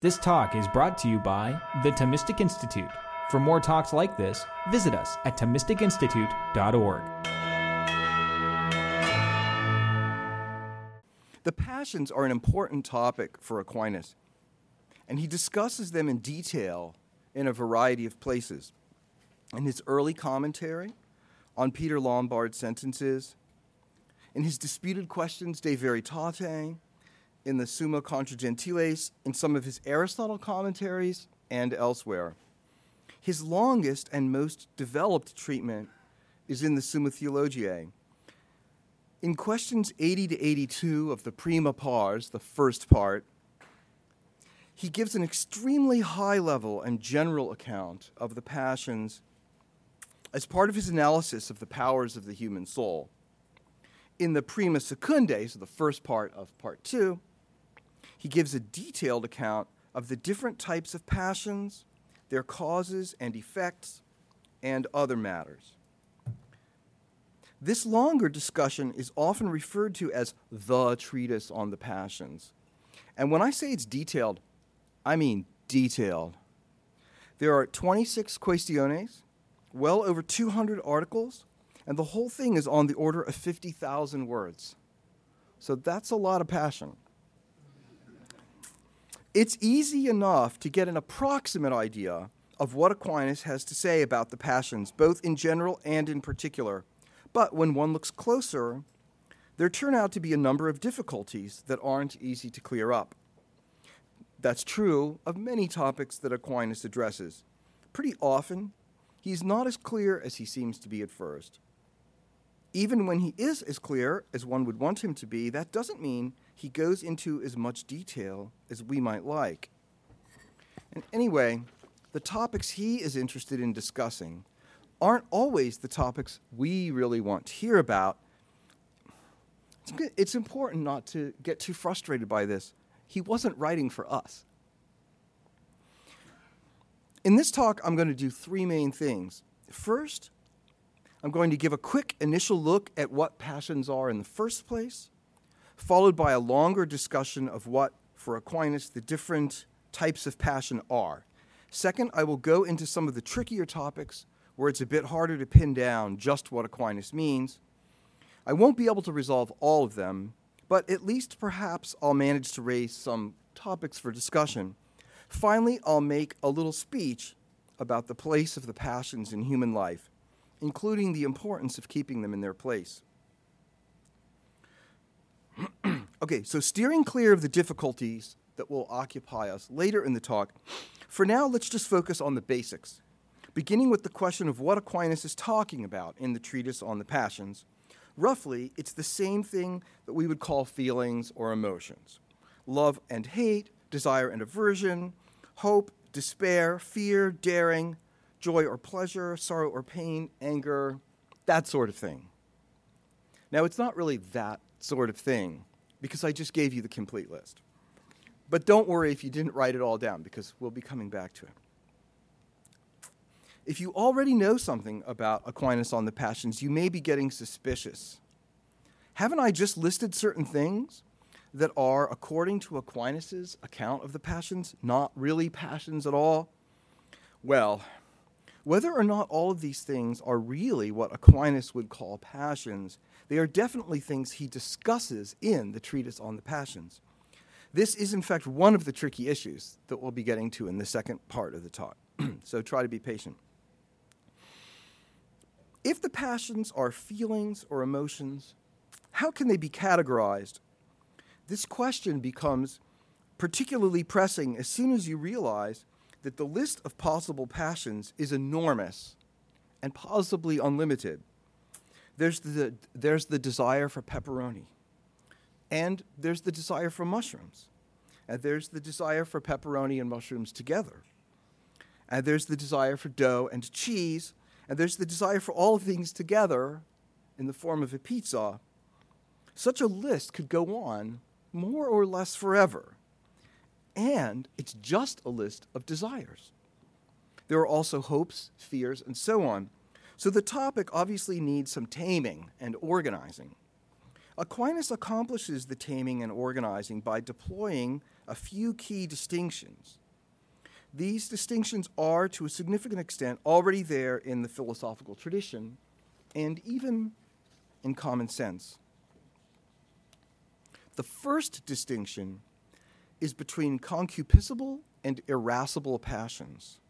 This talk is brought to you by the Thomistic Institute. For more talks like this, visit us at ThomisticInstitute.org. The passions are an important topic for Aquinas, and he discusses them in detail in a variety of places. In his early commentary on Peter Lombard's sentences, in his Disputed Questions De Veritate, in the Summa Contra Gentiles, in some of his Aristotle commentaries, and elsewhere. His longest and most developed treatment is in the Summa Theologiae. In questions 80 to 82 of the Prima Pars, the first part, he gives an extremely high level and general account of the passions as part of his analysis of the powers of the human soul. In the Prima Secundae, so the first part of part two, he gives a detailed account of the different types of passions, their causes and effects, and other matters. This longer discussion is often referred to as the treatise on the passions. And when I say it's detailed, I mean detailed. There are 26 questiones, well over 200 articles, and the whole thing is on the order of 50,000 words. So that's a lot of passion it's easy enough to get an approximate idea of what Aquinas has to say about the passions, both in general and in particular. But when one looks closer, there turn out to be a number of difficulties that aren't easy to clear up. That's true of many topics that Aquinas addresses. Pretty often, he's not as clear as he seems to be at first. Even when he is as clear as one would want him to be, that doesn't mean he goes into as much detail as we might like. And anyway, the topics he is interested in discussing aren't always the topics we really want to hear about. It's important not to get too frustrated by this. He wasn't writing for us. In this talk, I'm going to do three main things. First, I'm going to give a quick initial look at what passions are in the first place followed by a longer discussion of what, for Aquinas, the different types of passion are. Second, I will go into some of the trickier topics where it's a bit harder to pin down just what Aquinas means. I won't be able to resolve all of them, but at least perhaps I'll manage to raise some topics for discussion. Finally, I'll make a little speech about the place of the passions in human life, including the importance of keeping them in their place. okay, so steering clear of the difficulties that will occupy us later in the talk, for now, let's just focus on the basics, beginning with the question of what Aquinas is talking about in the treatise on the passions. Roughly, it's the same thing that we would call feelings or emotions love and hate, desire and aversion, hope, despair, fear, daring, joy or pleasure, sorrow or pain, anger, that sort of thing. Now, it's not really that sort of thing because I just gave you the complete list. But don't worry if you didn't write it all down because we'll be coming back to it. If you already know something about Aquinas on the Passions, you may be getting suspicious. Haven't I just listed certain things that are, according to Aquinas' account of the Passions, not really passions at all? Well, whether or not all of these things are really what Aquinas would call passions they are definitely things he discusses in the treatise on the passions. This is, in fact, one of the tricky issues that we'll be getting to in the second part of the talk. so try to be patient. If the passions are feelings or emotions, how can they be categorized? This question becomes particularly pressing as soon as you realize that the list of possible passions is enormous and possibly unlimited. There's the, there's the desire for pepperoni. And there's the desire for mushrooms. And there's the desire for pepperoni and mushrooms together. And there's the desire for dough and cheese. And there's the desire for all things together in the form of a pizza. Such a list could go on more or less forever. And it's just a list of desires. There are also hopes, fears, and so on. So the topic obviously needs some taming and organizing. Aquinas accomplishes the taming and organizing by deploying a few key distinctions. These distinctions are, to a significant extent, already there in the philosophical tradition and even in common sense. The first distinction is between concupiscible and irascible passions.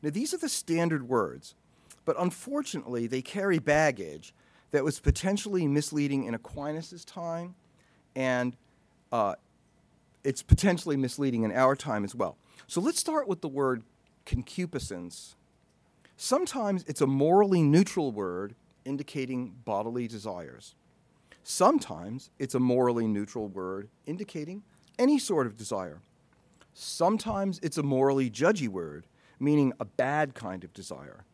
Now, these are the standard words, but unfortunately, they carry baggage that was potentially misleading in Aquinas' time, and uh, it's potentially misleading in our time as well. So let's start with the word concupiscence. Sometimes it's a morally neutral word indicating bodily desires. Sometimes it's a morally neutral word indicating any sort of desire. Sometimes it's a morally judgy word, meaning a bad kind of desire.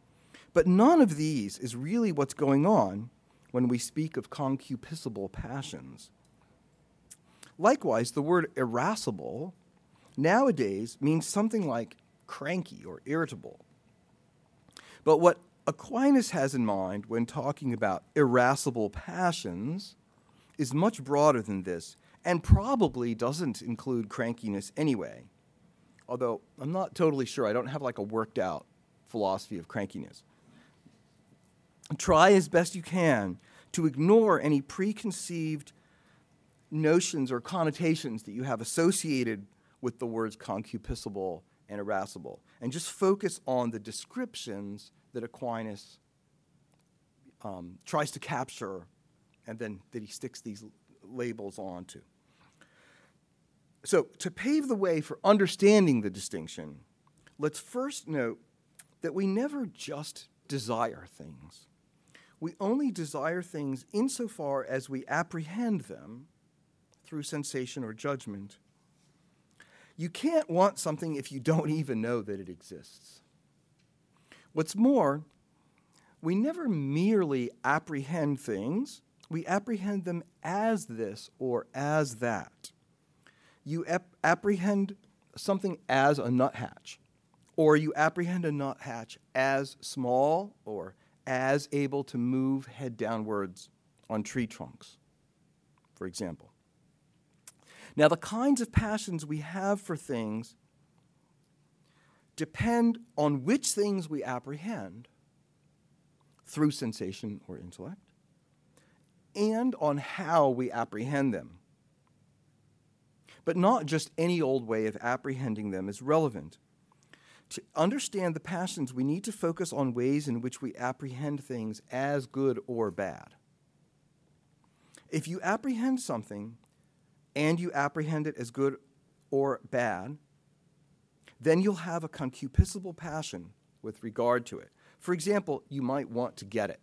But none of these is really what's going on when we speak of concupiscible passions. Likewise, the word irascible nowadays means something like cranky or irritable. But what Aquinas has in mind when talking about irascible passions is much broader than this and probably doesn't include crankiness anyway. Although I'm not totally sure, I don't have like a worked out philosophy of crankiness. Try as best you can to ignore any preconceived notions or connotations that you have associated with the words concupiscible and irascible, and just focus on the descriptions that Aquinas um, tries to capture and then that he sticks these labels onto. So, to pave the way for understanding the distinction, let's first note that we never just desire things. We only desire things insofar as we apprehend them through sensation or judgment. You can't want something if you don't even know that it exists. What's more, we never merely apprehend things, we apprehend them as this or as that. You ap- apprehend something as a nuthatch, or you apprehend a nuthatch as small or as able to move head downwards on tree trunks, for example. Now, the kinds of passions we have for things depend on which things we apprehend through sensation or intellect and on how we apprehend them. But not just any old way of apprehending them is relevant. To understand the passions, we need to focus on ways in which we apprehend things as good or bad. If you apprehend something and you apprehend it as good or bad, then you'll have a concupiscible passion with regard to it. For example, you might want to get it.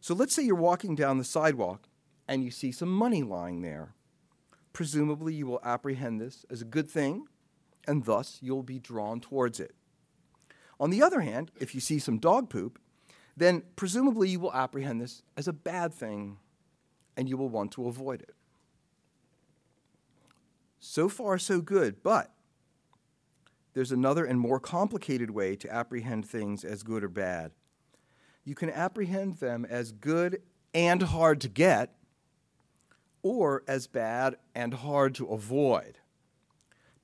So let's say you're walking down the sidewalk and you see some money lying there. Presumably, you will apprehend this as a good thing, and thus you'll be drawn towards it. On the other hand, if you see some dog poop, then presumably you will apprehend this as a bad thing, and you will want to avoid it. So far, so good, but there's another and more complicated way to apprehend things as good or bad. You can apprehend them as good and hard to get, or as bad and hard to avoid.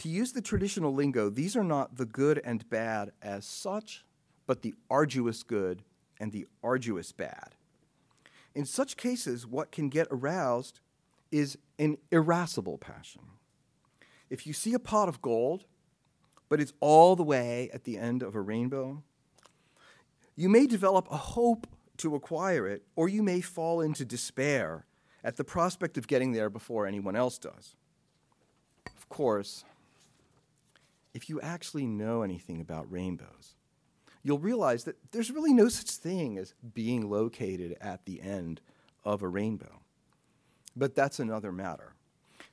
To use the traditional lingo, these are not the good and bad as such, but the arduous good and the arduous bad. In such cases, what can get aroused is an irascible passion. If you see a pot of gold but it's all the way at the end of a rainbow. You may develop a hope to acquire it, or you may fall into despair at the prospect of getting there before anyone else does. Of course, if you actually know anything about rainbows, you'll realize that there's really no such thing as being located at the end of a rainbow. But that's another matter.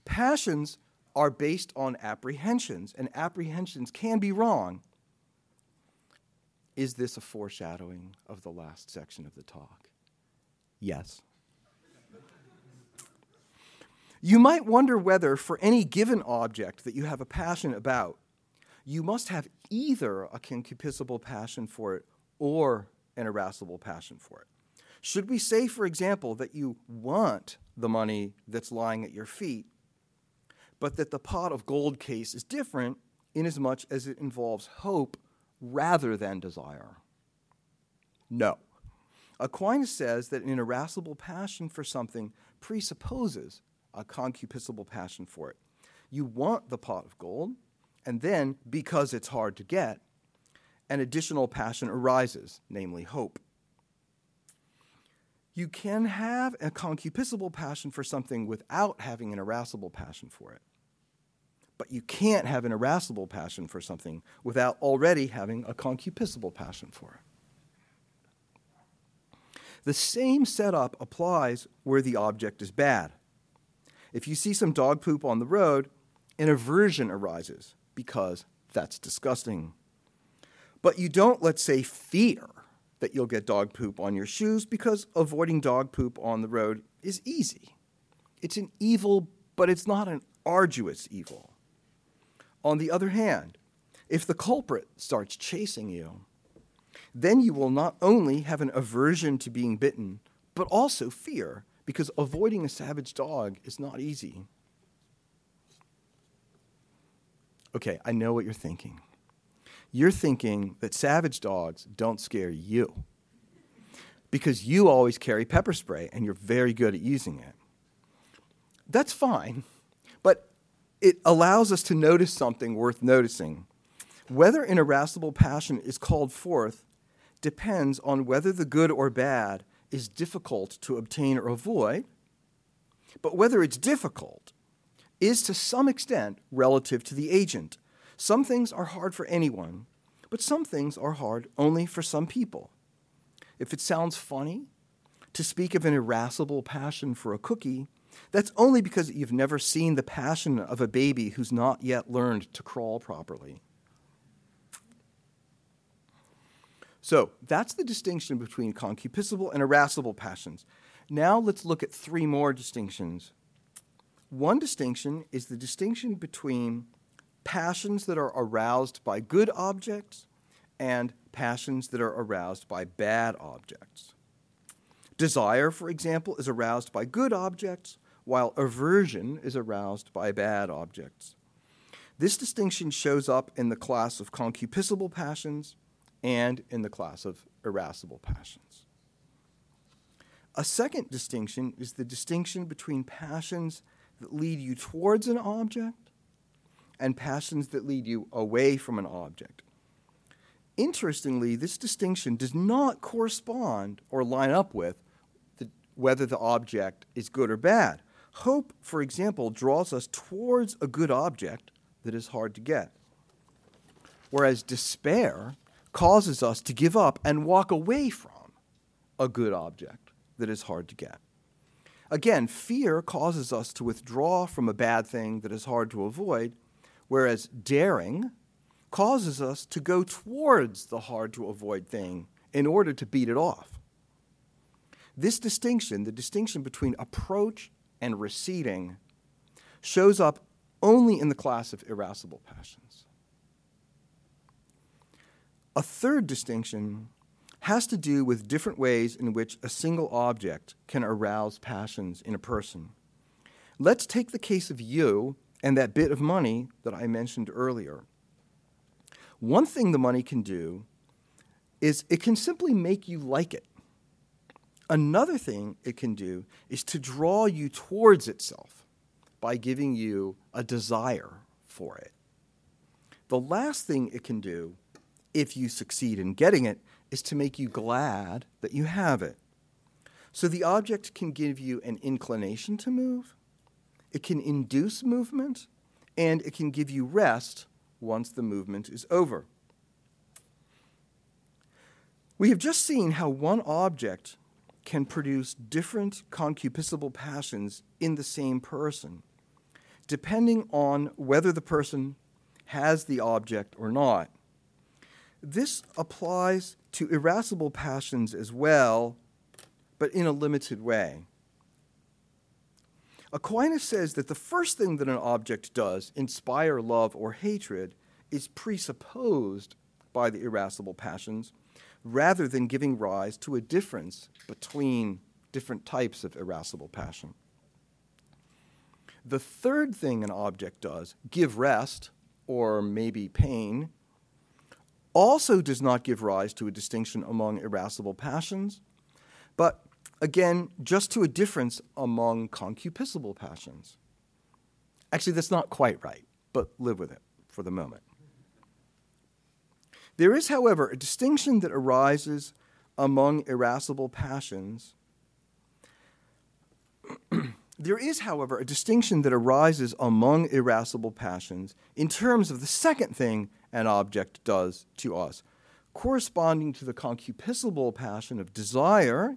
Passions are based on apprehensions, and apprehensions can be wrong. Is this a foreshadowing of the last section of the talk? Yes. You might wonder whether, for any given object that you have a passion about, you must have either a concupiscible passion for it or an irascible passion for it. Should we say, for example, that you want the money that's lying at your feet, but that the pot of gold case is different inasmuch as it involves hope rather than desire. No. Aquinas says that an irascible passion for something presupposes a concupiscible passion for it. You want the pot of gold, and then, because it's hard to get, an additional passion arises, namely hope. You can have a concupiscible passion for something without having an irascible passion for it. But you can't have an irascible passion for something without already having a concupiscible passion for it. The same setup applies where the object is bad. If you see some dog poop on the road, an aversion arises because that's disgusting. But you don't, let's say, fear that you'll get dog poop on your shoes because avoiding dog poop on the road is easy. It's an evil, but it's not an arduous evil. On the other hand, if the culprit starts chasing you, then you will not only have an aversion to being bitten, but also fear, because avoiding a savage dog is not easy. Okay, I know what you're thinking you're thinking that savage dogs don't scare you because you always carry pepper spray and you're very good at using it. That's fine, but it allows us to notice something worth noticing. Whether an irascible passion is called forth depends on whether the good or bad is difficult to obtain or avoid, but whether it's difficult is to some extent relative to the agent. Some things are hard for anyone, but some things are hard only for some people. If it sounds funny to speak of an irascible passion for a cookie, that's only because you've never seen the passion of a baby who's not yet learned to crawl properly. So that's the distinction between concupiscible and irascible passions. Now let's look at three more distinctions. One distinction is the distinction between passions that are aroused by good objects and passions that are aroused by bad objects. Desire, for example, is aroused by good objects, while aversion is aroused by bad objects. This distinction shows up in the class of concupiscible passions and in the class of irascible passions. A second distinction is the distinction between passions that lead you towards an object and passions that lead you away from an object. Interestingly, this distinction does not correspond or line up with the, whether the object is good or bad. Hope, for example, draws us towards a good object that is hard to get, whereas despair causes us to give up and walk away from a good object that is hard to get. Again, fear causes us to withdraw from a bad thing that is hard to avoid whereas daring causes us to go towards the hard to avoid thing in order to beat it off. This distinction, the distinction between approach and receding, shows up only in the class of irascible passions. A third distinction has to do with different ways in which a single object can arouse passions in a person. Let's take the case of you and that bit of money that I mentioned earlier. One thing the money can do is it can simply make you like it. Another thing it can do is to draw you towards itself by giving you a desire for it. The last thing it can do, if you succeed in getting it, is to make you glad that you have it. So the object can give you an inclination to move, it can induce movement, and it can give you rest once the movement is over. We have just seen how one object can produce different concupiscible passions in the same person, depending on whether the person has the object or not. This applies to irascible passions as well, but in a limited way. Aquinas says that the first thing that an object does inspire love or hatred is presupposed by the irascible passions rather than giving rise to a difference between different types of irascible passion. The third thing an object does, give rest or maybe pain, also does not give rise to a distinction among irascible passions, but again, just to a difference among concupiscible passions. Actually, that's not quite right, but live with it for the moment. There is, however, a distinction that arises among irascible passions. there is, however, a distinction that arises among irascible passions in terms of the second thing an object does to us. Corresponding to the concupiscible passion of desire,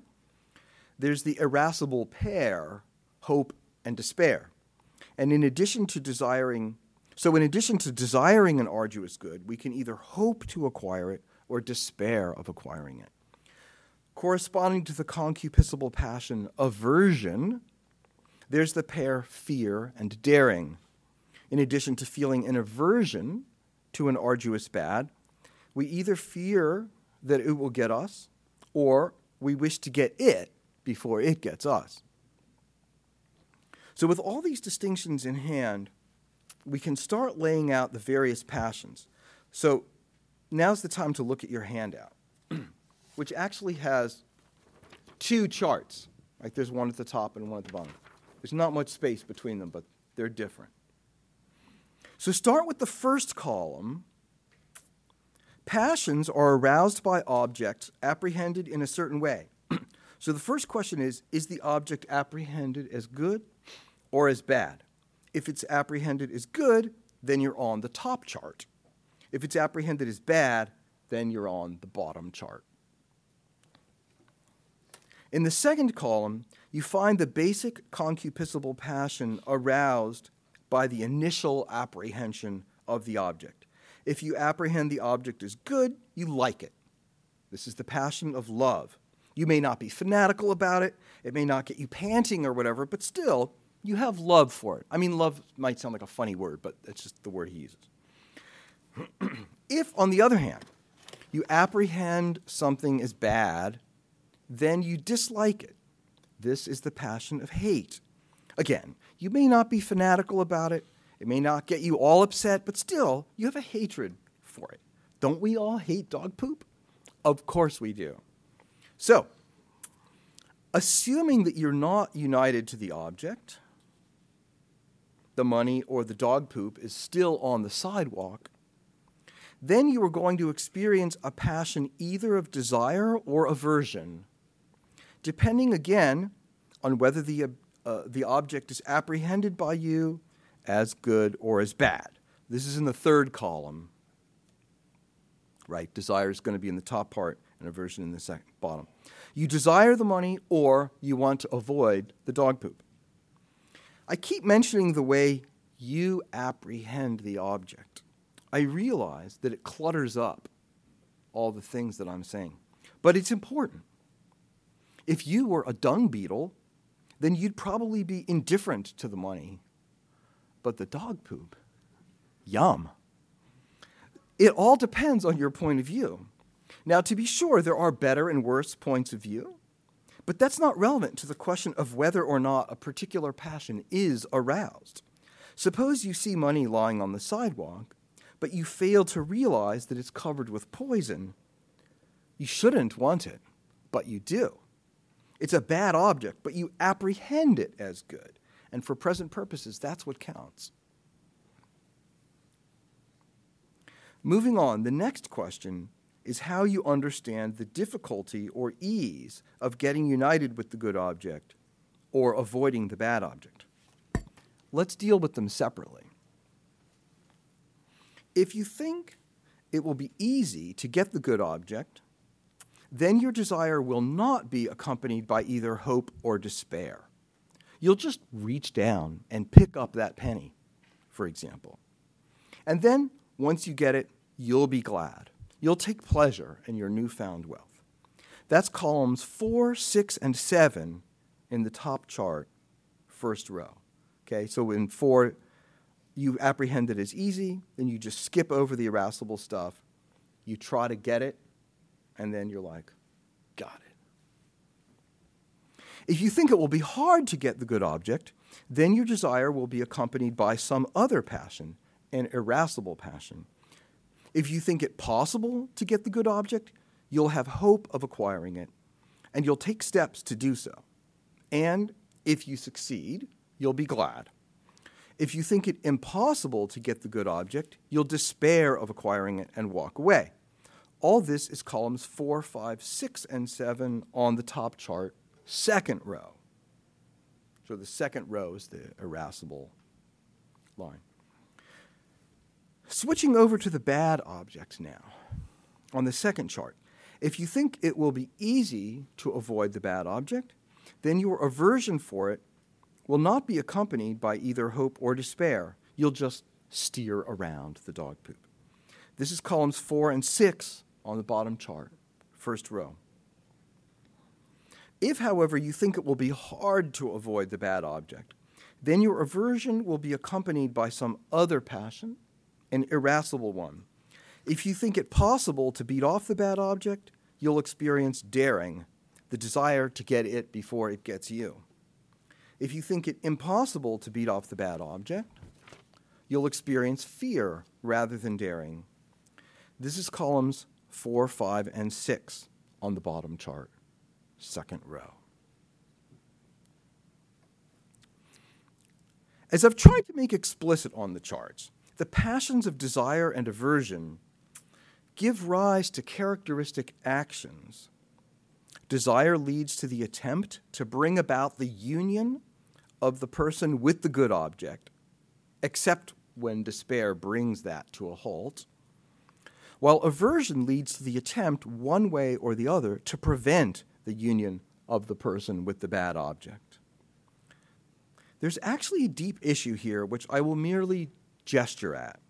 there's the irascible pair, hope and despair. And in addition to desiring, so in addition to desiring an arduous good, we can either hope to acquire it or despair of acquiring it. Corresponding to the concupiscible passion, aversion, there's the pair fear and daring. In addition to feeling an aversion to an arduous bad, we either fear that it will get us or we wish to get it before it gets us. So, with all these distinctions in hand, we can start laying out the various passions. So, now's the time to look at your handout, which actually has two charts. Like there's one at the top and one at the bottom. There's not much space between them, but they're different. So, start with the first column. Passions are aroused by objects apprehended in a certain way. So the first question is Is the object apprehended as good or as bad? If it's apprehended as good, then you're on the top chart. If it's apprehended as bad, then you're on the bottom chart. In the second column, you find the basic concupiscible passion aroused by the initial apprehension of the object. If you apprehend the object as good, you like it. This is the passion of love. You may not be fanatical about it, it may not get you panting or whatever, but still, you have love for it. I mean, love might sound like a funny word, but that's just the word he uses. if, on the other hand, you apprehend something as bad, then you dislike it. This is the passion of hate. Again, you may not be fanatical about it, it may not get you all upset, but still, you have a hatred for it. Don't we all hate dog poop? Of course we do. So, assuming that you're not united to the object, the money or the dog poop is still on the sidewalk, then you are going to experience a passion either of desire or aversion, depending again on whether the, uh, the object is apprehended by you as good or as bad. This is in the third column, right? Desire is going to be in the top part and aversion in the second, bottom. You desire the money or you want to avoid the dog poop. I keep mentioning the way you apprehend the object. I realize that it clutters up all the things that I'm saying, but it's important. If you were a dung beetle, then you'd probably be indifferent to the money. But the dog poop, yum. It all depends on your point of view. Now, to be sure, there are better and worse points of view, but that's not relevant to the question of whether or not a particular passion is aroused. Suppose you see money lying on the sidewalk, but you fail to realize that it's covered with poison. You shouldn't want it, but you do. It's a bad object, but you apprehend it as good. And for present purposes, that's what counts. Moving on, the next question is how you understand the difficulty or ease of getting united with the good object or avoiding the bad object. Let's deal with them separately. If you think it will be easy to get the good object, then your desire will not be accompanied by either hope or despair. You'll just reach down and pick up that penny, for example. And then, once you get it, you'll be glad you'll take pleasure in your newfound wealth. That's columns four, six, and seven in the top chart, first row. Okay, so in four, you apprehend it as easy, then you just skip over the irascible stuff, you try to get it, and then you're like, got it. If you think it will be hard to get the good object, then your desire will be accompanied by some other passion, an irascible passion. If you think it possible to get the good object, you'll have hope of acquiring it, and you'll take steps to do so. And if you succeed, you'll be glad. If you think it impossible to get the good object, you'll despair of acquiring it and walk away. All this is columns 4, 5, 6, and 7 on the top chart, second row. So the second row is the irascible line. Switching over to the bad object now, on the second chart. If you think it will be easy to avoid the bad object, then your aversion for it will not be accompanied by either hope or despair. You'll just steer around the dog poop. This is columns four and six on the bottom chart, first row. If, however, you think it will be hard to avoid the bad object, then your aversion will be accompanied by some other passion, an irascible one. If you think it possible to beat off the bad object, you'll experience daring, the desire to get it before it gets you. If you think it impossible to beat off the bad object, you'll experience fear rather than daring. This is columns 4, 5, and 6 on the bottom chart, second row. As I've tried to make explicit on the charts, the passions of desire and aversion give rise to characteristic actions. Desire leads to the attempt to bring about the union of the person with the good object, except when despair brings that to a halt while aversion leads to the attempt, one way or the other, to prevent the union of the person with the bad object. There's actually a deep issue here which I will merely gesture at.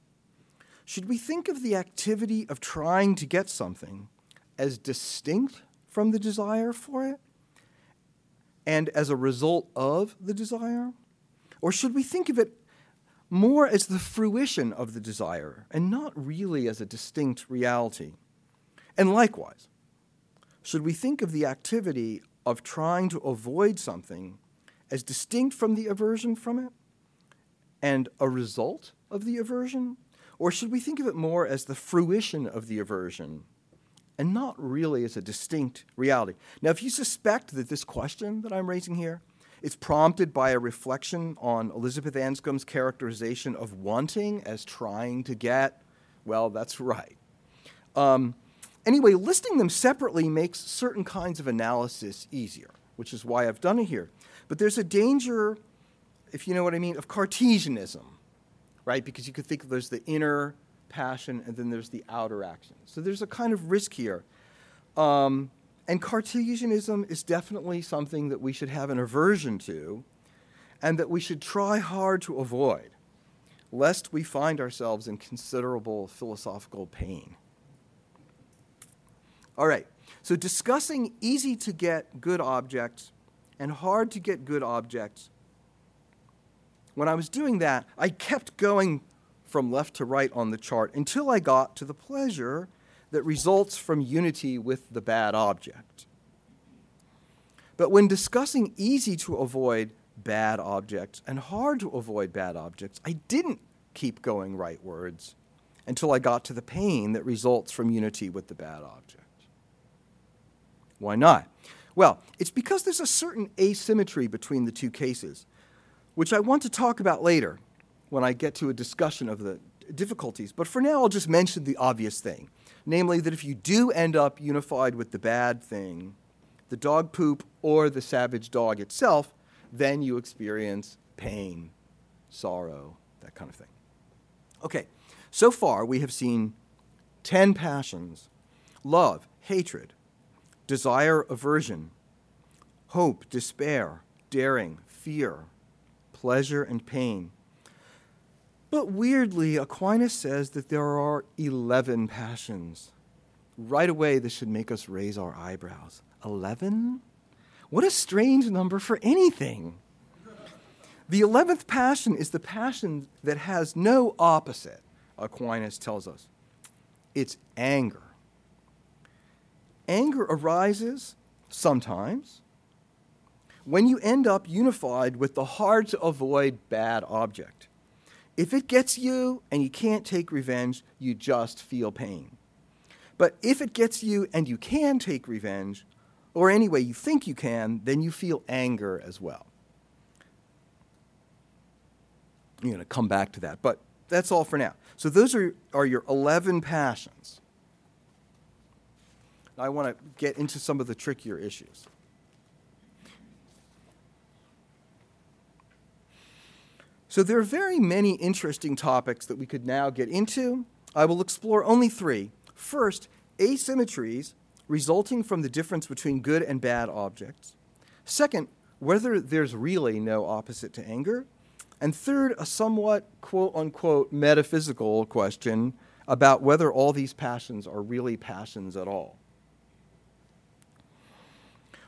Should we think of the activity of trying to get something as distinct from the desire for it and as a result of the desire? Or should we think of it more as the fruition of the desire and not really as a distinct reality. And likewise, should we think of the activity of trying to avoid something as distinct from the aversion from it and a result of the aversion? Or should we think of it more as the fruition of the aversion and not really as a distinct reality? Now, if you suspect that this question that I'm raising here it's prompted by a reflection on Elizabeth Anscombe's characterization of wanting as trying to get. Well, that's right. Um, anyway, listing them separately makes certain kinds of analysis easier, which is why I've done it here. But there's a danger, if you know what I mean, of Cartesianism, right? Because you could think there's the inner passion and then there's the outer action. So there's a kind of risk here. Um, and Cartesianism is definitely something that we should have an aversion to and that we should try hard to avoid, lest we find ourselves in considerable philosophical pain. All right, so discussing easy to get good objects and hard to get good objects. When I was doing that, I kept going from left to right on the chart until I got to the pleasure that results from unity with the bad object. But when discussing easy to avoid bad objects and hard to avoid bad objects, I didn't keep going rightwards until I got to the pain that results from unity with the bad object. Why not? Well, it's because there's a certain asymmetry between the two cases, which I want to talk about later when I get to a discussion of the difficulties. But for now, I'll just mention the obvious thing namely, that if you do end up unified with the bad thing, the dog poop or the savage dog itself, then you experience pain, sorrow, that kind of thing. Okay, so far we have seen 10 passions love, hatred, desire, aversion, hope, despair, daring, fear, pleasure, and pain. But weirdly, Aquinas says that there are 11 passions. Right away, this should make us raise our eyebrows. 11? What a strange number for anything. The 11th passion is the passion that has no opposite, Aquinas tells us. It's anger. Anger arises sometimes when you end up unified with the hard to avoid bad object. If it gets you and you can't take revenge, you just feel pain. But if it gets you and you can take revenge, or any way you think you can, then you feel anger as well. You're going to come back to that, but that's all for now. So those are, are your 11 passions. I want to get into some of the trickier issues. So there are very many interesting topics that we could now get into. I will explore only three. First, asymmetries resulting from the difference between good and bad objects. Second, whether there's really no opposite to anger. And third, a somewhat quote unquote metaphysical question about whether all these passions are really passions at all.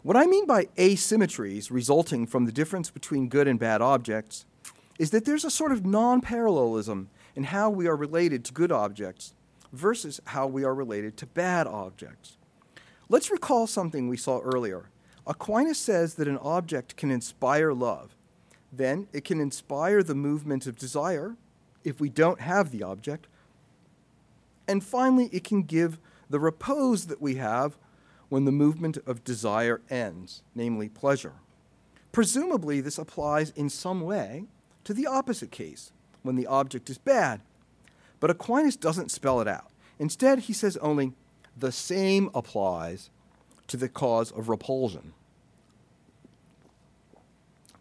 What I mean by asymmetries resulting from the difference between good and bad objects is that there's a sort of non parallelism in how we are related to good objects versus how we are related to bad objects. Let's recall something we saw earlier. Aquinas says that an object can inspire love. Then it can inspire the movement of desire if we don't have the object. And finally, it can give the repose that we have when the movement of desire ends, namely pleasure. Presumably, this applies in some way to the opposite case, when the object is bad. But Aquinas doesn't spell it out. Instead, he says only the same applies to the cause of repulsion.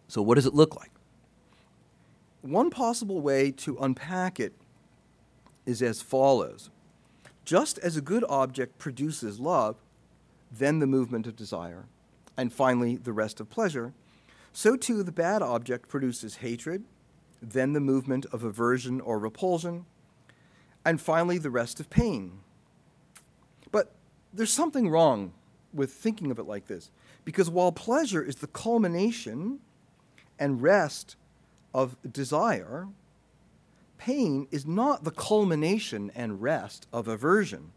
So, what does it look like? One possible way to unpack it is as follows Just as a good object produces love, then the movement of desire, and finally the rest of pleasure, so too the bad object produces hatred, then the movement of aversion or repulsion, and finally the rest of pain. But there's something wrong with thinking of it like this, because while pleasure is the culmination and rest of desire, pain is not the culmination and rest of aversion.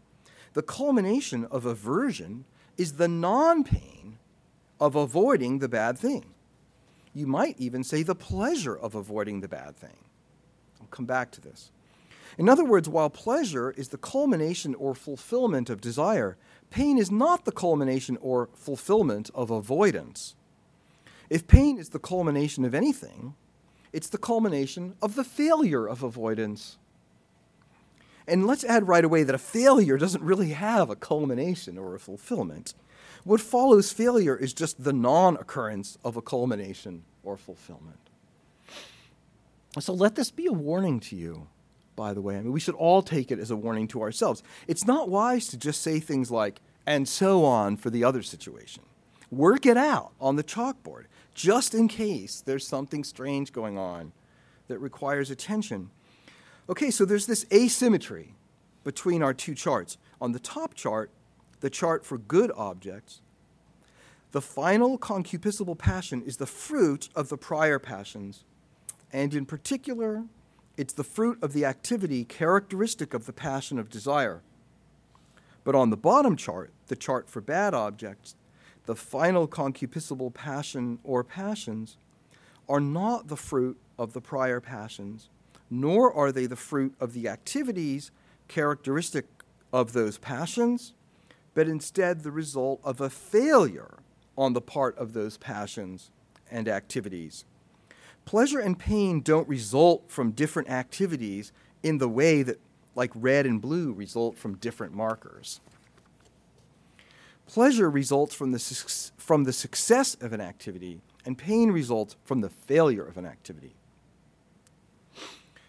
The culmination of aversion is the non pain of avoiding the bad thing. You might even say the pleasure of avoiding the bad thing. I'll come back to this. In other words, while pleasure is the culmination or fulfillment of desire, pain is not the culmination or fulfillment of avoidance. If pain is the culmination of anything, it's the culmination of the failure of avoidance. And let's add right away that a failure doesn't really have a culmination or a fulfillment. What follows failure is just the non occurrence of a culmination or fulfillment. So let this be a warning to you, by the way. I mean, we should all take it as a warning to ourselves. It's not wise to just say things like, and so on for the other situation. Work it out on the chalkboard, just in case there's something strange going on that requires attention. Okay, so there's this asymmetry between our two charts. On the top chart, the chart for good objects, the final concupiscible passion is the fruit of the prior passions, and in particular, it's the fruit of the activity characteristic of the passion of desire. But on the bottom chart, the chart for bad objects, the final concupiscible passion or passions are not the fruit of the prior passions, nor are they the fruit of the activities characteristic of those passions, but instead the result of a failure on the part of those passions and activities. Pleasure and pain don't result from different activities in the way that, like red and blue, result from different markers. Pleasure results from the, su- from the success of an activity, and pain results from the failure of an activity.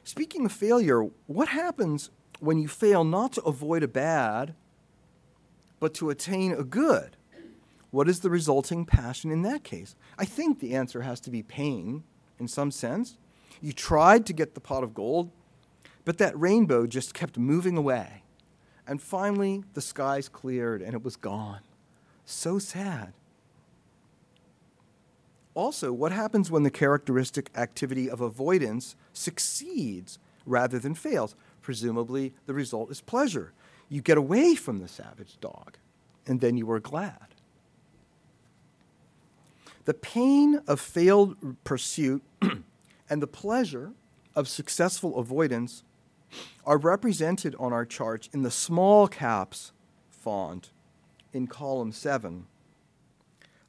Speaking of failure, what happens when you fail not to avoid a bad, but to attain a good, what is the resulting passion in that case? I think the answer has to be pain in some sense. You tried to get the pot of gold, but that rainbow just kept moving away. And finally, the skies cleared and it was gone. So sad. Also, what happens when the characteristic activity of avoidance succeeds rather than fails? Presumably, the result is pleasure. You get away from the savage dog, and then you are glad. The pain of failed pursuit and the pleasure of successful avoidance are represented on our charts in the small caps font in column 7.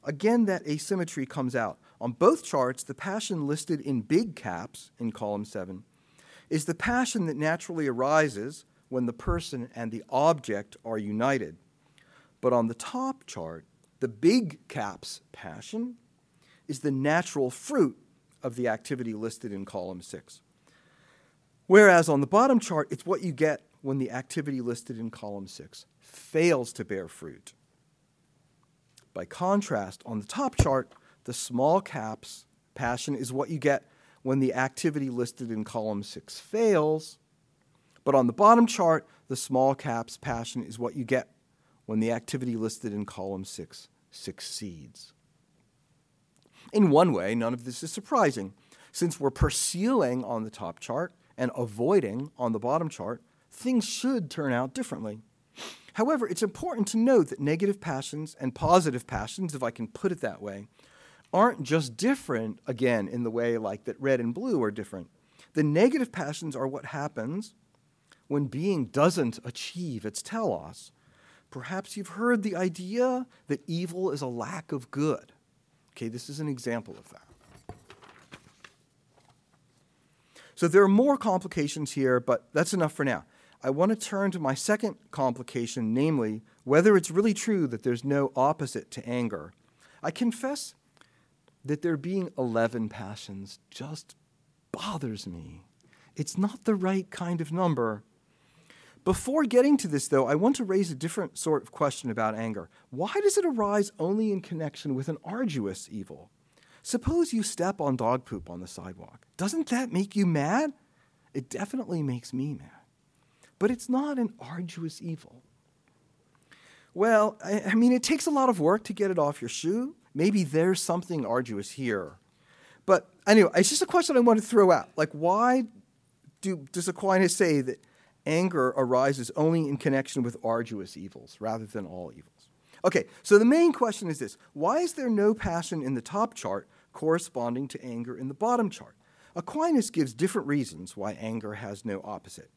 Again, that asymmetry comes out. On both charts, the passion listed in big caps in column 7 is the passion that naturally arises when the person and the object are united. But on the top chart, the big caps passion is the natural fruit of the activity listed in column 6. Whereas on the bottom chart, it's what you get when the activity listed in column 6 fails to bear fruit. By contrast, on the top chart, the small caps passion is what you get when the activity listed in column 6 fails. But on the bottom chart, the small caps passion is what you get when the activity listed in column 6 succeeds. In one way, none of this is surprising. Since we're pursuing on the top chart and avoiding on the bottom chart, things should turn out differently. However, it's important to note that negative passions and positive passions, if I can put it that way, aren't just different, again, in the way like that red and blue are different. The negative passions are what happens when being doesn't achieve its telos. Perhaps you've heard the idea that evil is a lack of good. Okay, this is an example of that. So there are more complications here, but that's enough for now. I want to turn to my second complication, namely whether it's really true that there's no opposite to anger. I confess that there being 11 passions just bothers me. It's not the right kind of number. Before getting to this, though, I want to raise a different sort of question about anger. Why does it arise only in connection with an arduous evil? Suppose you step on dog poop on the sidewalk. Doesn't that make you mad? It definitely makes me mad. But it's not an arduous evil. Well, I, I mean, it takes a lot of work to get it off your shoe. Maybe there's something arduous here. But anyway, it's just a question I want to throw out. Like, why do, does Aquinas say that anger arises only in connection with arduous evils rather than all evils? Okay, so the main question is this Why is there no passion in the top chart corresponding to anger in the bottom chart? Aquinas gives different reasons why anger has no opposite.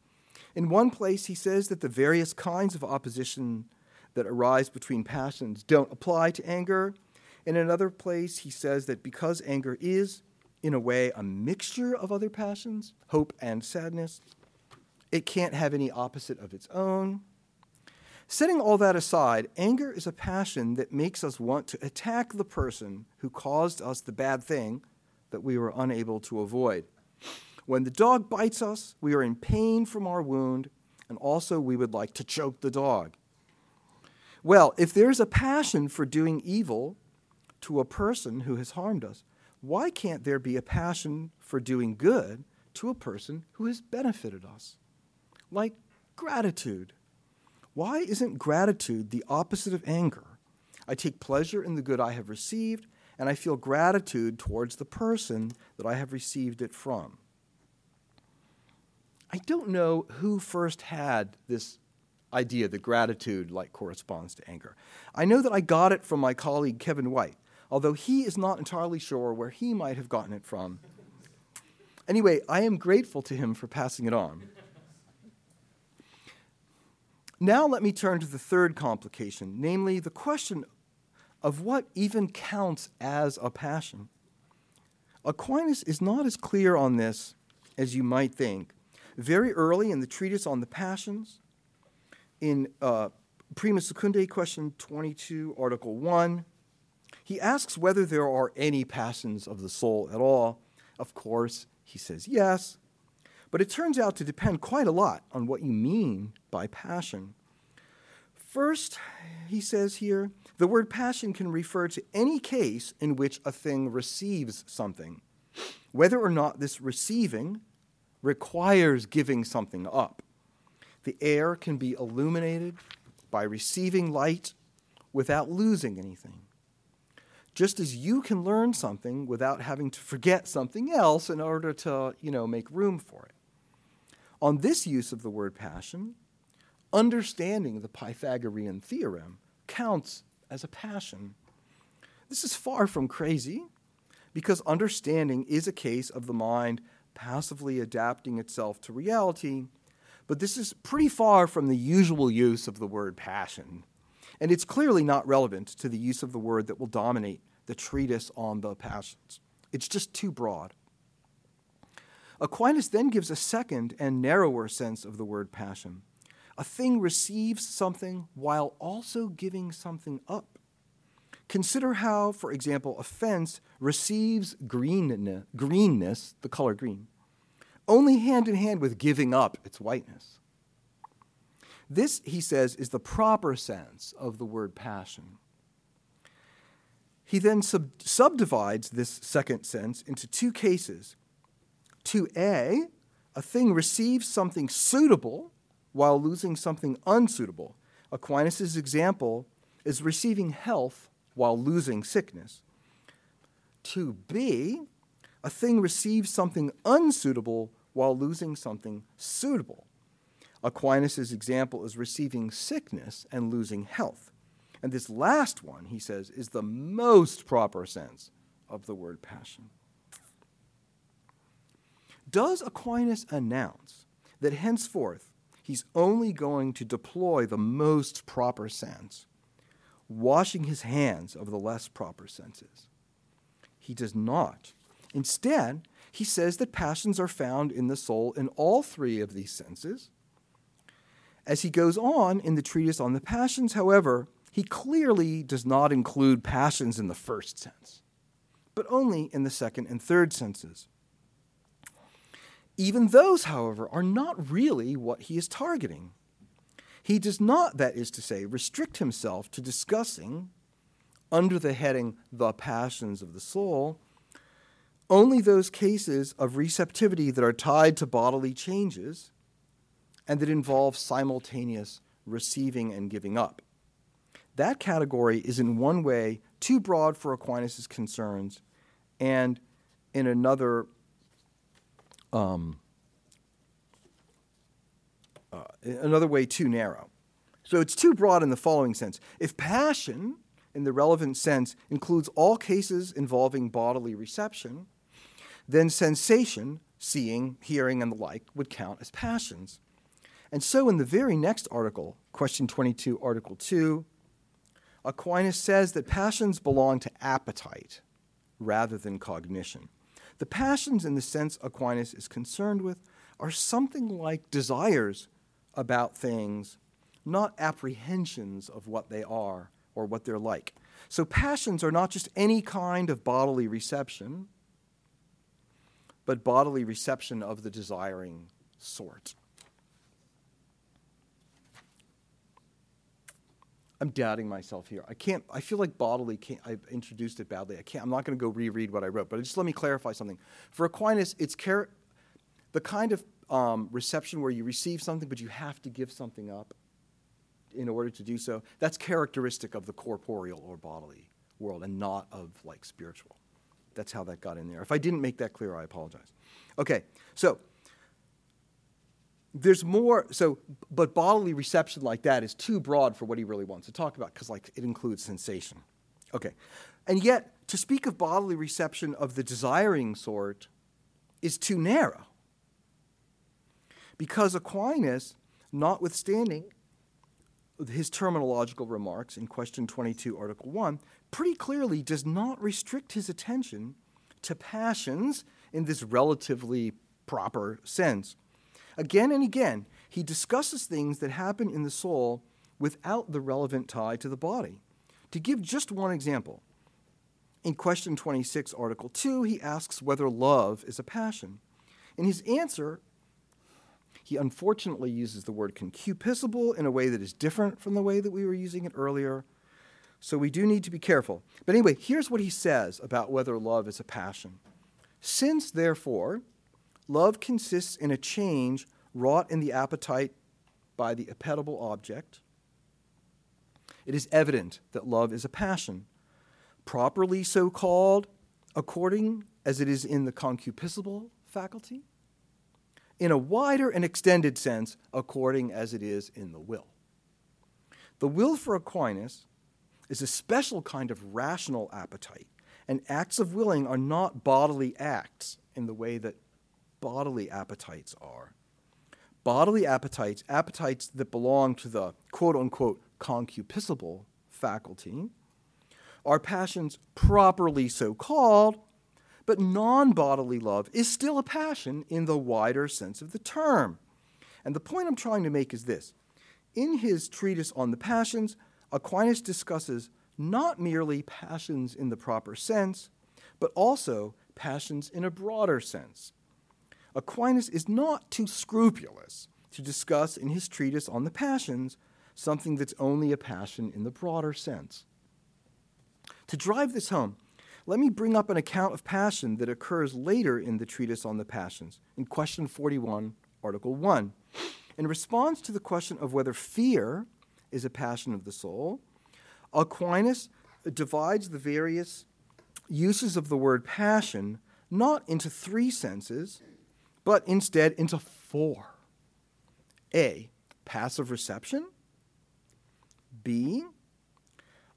In one place, he says that the various kinds of opposition that arise between passions don't apply to anger. In another place, he says that because anger is, in a way, a mixture of other passions, hope and sadness, it can't have any opposite of its own. Setting all that aside, anger is a passion that makes us want to attack the person who caused us the bad thing that we were unable to avoid. When the dog bites us, we are in pain from our wound, and also we would like to choke the dog. Well, if there's a passion for doing evil to a person who has harmed us, why can't there be a passion for doing good to a person who has benefited us? Like gratitude. Why isn't gratitude the opposite of anger? I take pleasure in the good I have received, and I feel gratitude towards the person that I have received it from. I don't know who first had this idea that gratitude like corresponds to anger. I know that I got it from my colleague Kevin White, although he is not entirely sure where he might have gotten it from. Anyway, I am grateful to him for passing it on. Now let me turn to the third complication, namely the question of what even counts as a passion. Aquinas is not as clear on this as you might think. Very early in the treatise on the passions, in uh, Prima Secundae, question 22, article 1, he asks whether there are any passions of the soul at all. Of course, he says yes, but it turns out to depend quite a lot on what you mean by passion. First, he says here, the word passion can refer to any case in which a thing receives something, whether or not this receiving requires giving something up. The air can be illuminated by receiving light without losing anything. Just as you can learn something without having to forget something else in order to, you know, make room for it. On this use of the word passion, understanding the Pythagorean theorem counts as a passion. This is far from crazy, because understanding is a case of the mind passively adapting itself to reality, but this is pretty far from the usual use of the word passion. And it's clearly not relevant to the use of the word that will dominate the treatise on the passions. It's just too broad. Aquinas then gives a second and narrower sense of the word passion. A thing receives something while also giving something up. Consider how, for example, a fence receives greenness, greenness, the color green, only hand in hand with giving up its whiteness. This, he says, is the proper sense of the word passion. He then sub- subdivides this second sense into two cases. To A, a thing receives something suitable while losing something unsuitable. Aquinas' example is receiving health while losing sickness. To be, a thing receives something unsuitable while losing something suitable. Aquinas' example is receiving sickness and losing health. And this last one, he says, is the most proper sense of the word passion. Does Aquinas announce that henceforth he's only going to deploy the most proper sense, washing his hands of the less proper senses? He does not. Instead, he says that passions are found in the soul in all three of these senses. As he goes on in the treatise on the passions, however, he clearly does not include passions in the first sense, but only in the second and third senses. Even those, however, are not really what he is targeting. He does not, that is to say, restrict himself to discussing, under the heading the passions of the soul, only those cases of receptivity that are tied to bodily changes and that involve simultaneous receiving and giving up. That category is in one way too broad for Aquinas' concerns, and in another, um, uh, another way too narrow. So it's too broad in the following sense. If passion, in the relevant sense, includes all cases involving bodily reception, then sensation, seeing, hearing, and the like, would count as passions. And so in the very next article, question 22, article 2, Aquinas says that passions belong to appetite rather than cognition. The passions, in the sense Aquinas is concerned with, are something like desires about things, not apprehensions of what they are or what they're like. So, passions are not just any kind of bodily reception, but bodily reception of the desiring sort. I'm doubting myself here. I can't. I feel like bodily. Can't, I've introduced it badly. I can't. I'm not going to go reread what I wrote. But just let me clarify something. For Aquinas, it's the kind of um, reception where you receive something, but you have to give something up in order to do so. That's characteristic of the corporeal or bodily world, and not of like spiritual. That's how that got in there. If I didn't make that clear, I apologize. Okay, so there's more so but bodily reception like that is too broad for what he really wants to talk about because like it includes sensation. Okay. And yet to speak of bodily reception of the desiring sort is too narrow. Because aquinas notwithstanding his terminological remarks in question 22 article 1 pretty clearly does not restrict his attention to passions in this relatively proper sense Again and again, he discusses things that happen in the soul without the relevant tie to the body. To give just one example, in question 26, article 2, he asks whether love is a passion. In his answer, he unfortunately uses the word concupiscible in a way that is different from the way that we were using it earlier. So we do need to be careful. But anyway, here's what he says about whether love is a passion. Since, therefore, Love consists in a change wrought in the appetite by the appetible object. It is evident that love is a passion, properly so called according as it is in the concupiscible faculty, in a wider and extended sense, according as it is in the will. The will for Aquinas is a special kind of rational appetite, and acts of willing are not bodily acts in the way that bodily appetites are. Bodily appetites, appetites that belong to the quote unquote concupiscible faculty, are passions properly so called, but non bodily love is still a passion in the wider sense of the term. And the point I'm trying to make is this in his treatise on the passions, Aquinas discusses not merely passions in the proper sense, but also passions in a broader sense. Aquinas is not too scrupulous to discuss in his treatise on the passions something that's only a passion in the broader sense. To drive this home, let me bring up an account of passion that occurs later in the treatise on the passions, in question 41, article 1. In response to the question of whether fear is a passion of the soul, Aquinas divides the various uses of the word passion not into three senses, but instead into four. A, passive reception. B,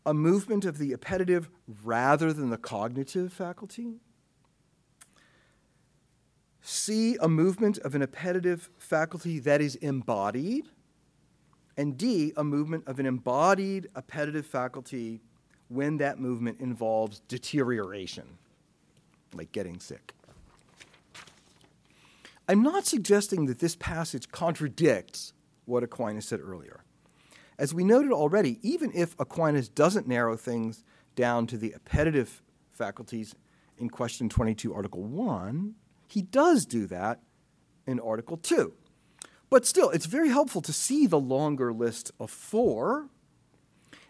a movement of the appetitive rather than the cognitive faculty. C, a movement of an appetitive faculty that is embodied. And D, a movement of an embodied appetitive faculty when that movement involves deterioration, like getting sick. I'm not suggesting that this passage contradicts what Aquinas said earlier. As we noted already, even if Aquinas doesn't narrow things down to the appetitive faculties in question 22, Article 1, he does do that in Article 2. But still, it's very helpful to see the longer list of four,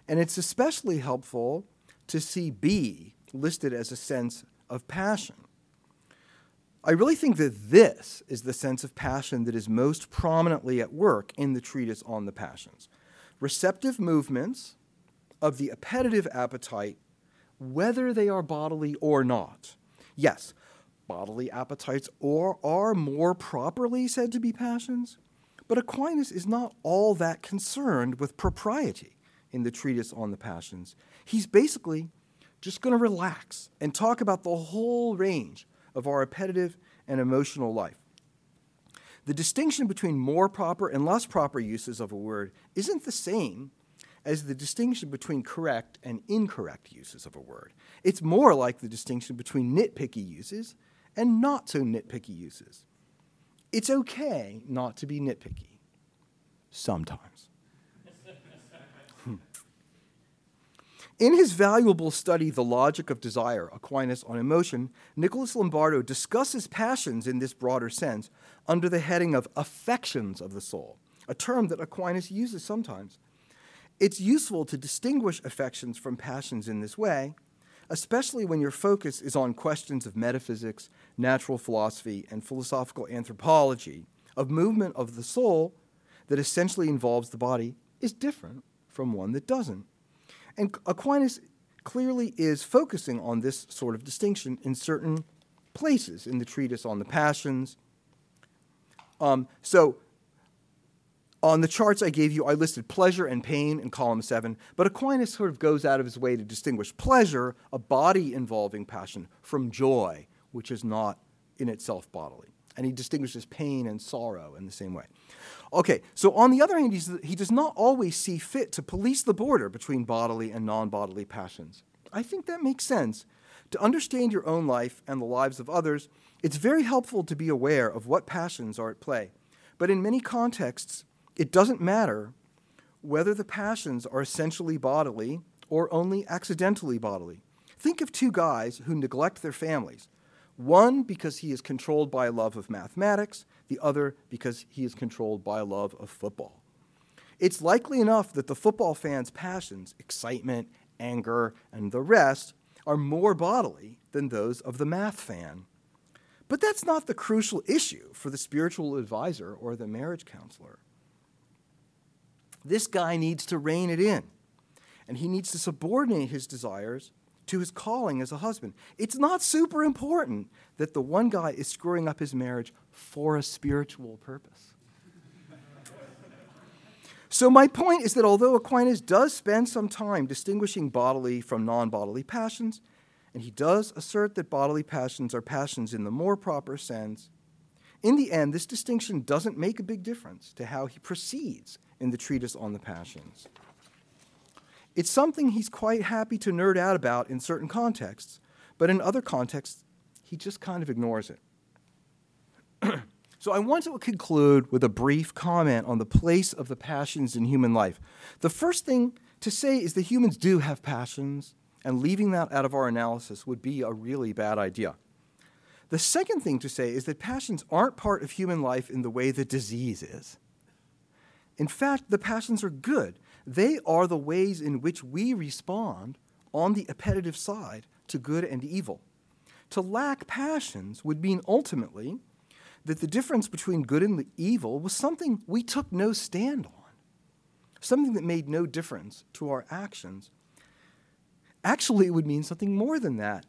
and it's especially helpful to see B listed as a sense of passion. I really think that this is the sense of passion that is most prominently at work in the treatise on the passions. Receptive movements of the appetitive appetite, whether they are bodily or not. Yes, bodily appetites are more properly said to be passions, but Aquinas is not all that concerned with propriety in the treatise on the passions. He's basically just going to relax and talk about the whole range of our appetitive and emotional life. The distinction between more proper and less proper uses of a word isn't the same as the distinction between correct and incorrect uses of a word. It's more like the distinction between nitpicky uses and not so nitpicky uses. It's okay not to be nitpicky sometimes. In his valuable study, The Logic of Desire, Aquinas on Emotion, Nicholas Lombardo discusses passions in this broader sense under the heading of affections of the soul, a term that Aquinas uses sometimes. It's useful to distinguish affections from passions in this way, especially when your focus is on questions of metaphysics, natural philosophy, and philosophical anthropology, of movement of the soul that essentially involves the body is different from one that doesn't. And Aquinas clearly is focusing on this sort of distinction in certain places in the treatise on the passions. Um, so, on the charts I gave you, I listed pleasure and pain in column seven, but Aquinas sort of goes out of his way to distinguish pleasure, a body involving passion, from joy, which is not in itself bodily. And he distinguishes pain and sorrow in the same way. Okay, so on the other hand, he does not always see fit to police the border between bodily and non bodily passions. I think that makes sense. To understand your own life and the lives of others, it's very helpful to be aware of what passions are at play. But in many contexts, it doesn't matter whether the passions are essentially bodily or only accidentally bodily. Think of two guys who neglect their families one because he is controlled by a love of mathematics, the other because he is controlled by a love of football. It's likely enough that the football fan's passions, excitement, anger, and the rest, are more bodily than those of the math fan. But that's not the crucial issue for the spiritual advisor or the marriage counselor. This guy needs to rein it in, and he needs to subordinate his desires to his calling as a husband. It's not super important that the one guy is screwing up his marriage for a spiritual purpose. So, my point is that although Aquinas does spend some time distinguishing bodily from non bodily passions, and he does assert that bodily passions are passions in the more proper sense, in the end, this distinction doesn't make a big difference to how he proceeds in the treatise on the passions. It's something he's quite happy to nerd out about in certain contexts, but in other contexts, he just kind of ignores it. so I want to conclude with a brief comment on the place of the passions in human life. The first thing to say is that humans do have passions, and leaving that out of our analysis would be a really bad idea. The second thing to say is that passions aren't part of human life in the way that disease is. In fact, the passions are good. They are the ways in which we respond on the appetitive side to good and evil. To lack passions would mean ultimately that the difference between good and evil was something we took no stand on, something that made no difference to our actions. Actually, it would mean something more than that.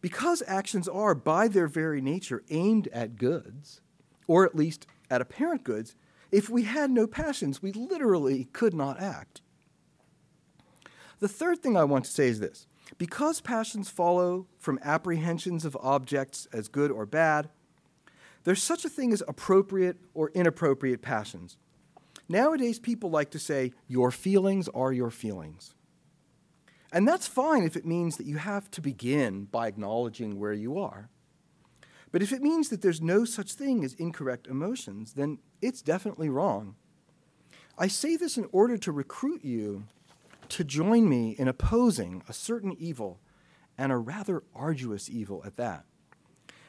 Because actions are, by their very nature, aimed at goods, or at least at apparent goods, if we had no passions, we literally could not act. The third thing I want to say is this because passions follow from apprehensions of objects as good or bad, there's such a thing as appropriate or inappropriate passions. Nowadays, people like to say, Your feelings are your feelings. And that's fine if it means that you have to begin by acknowledging where you are. But if it means that there's no such thing as incorrect emotions, then it's definitely wrong. I say this in order to recruit you to join me in opposing a certain evil, and a rather arduous evil at that,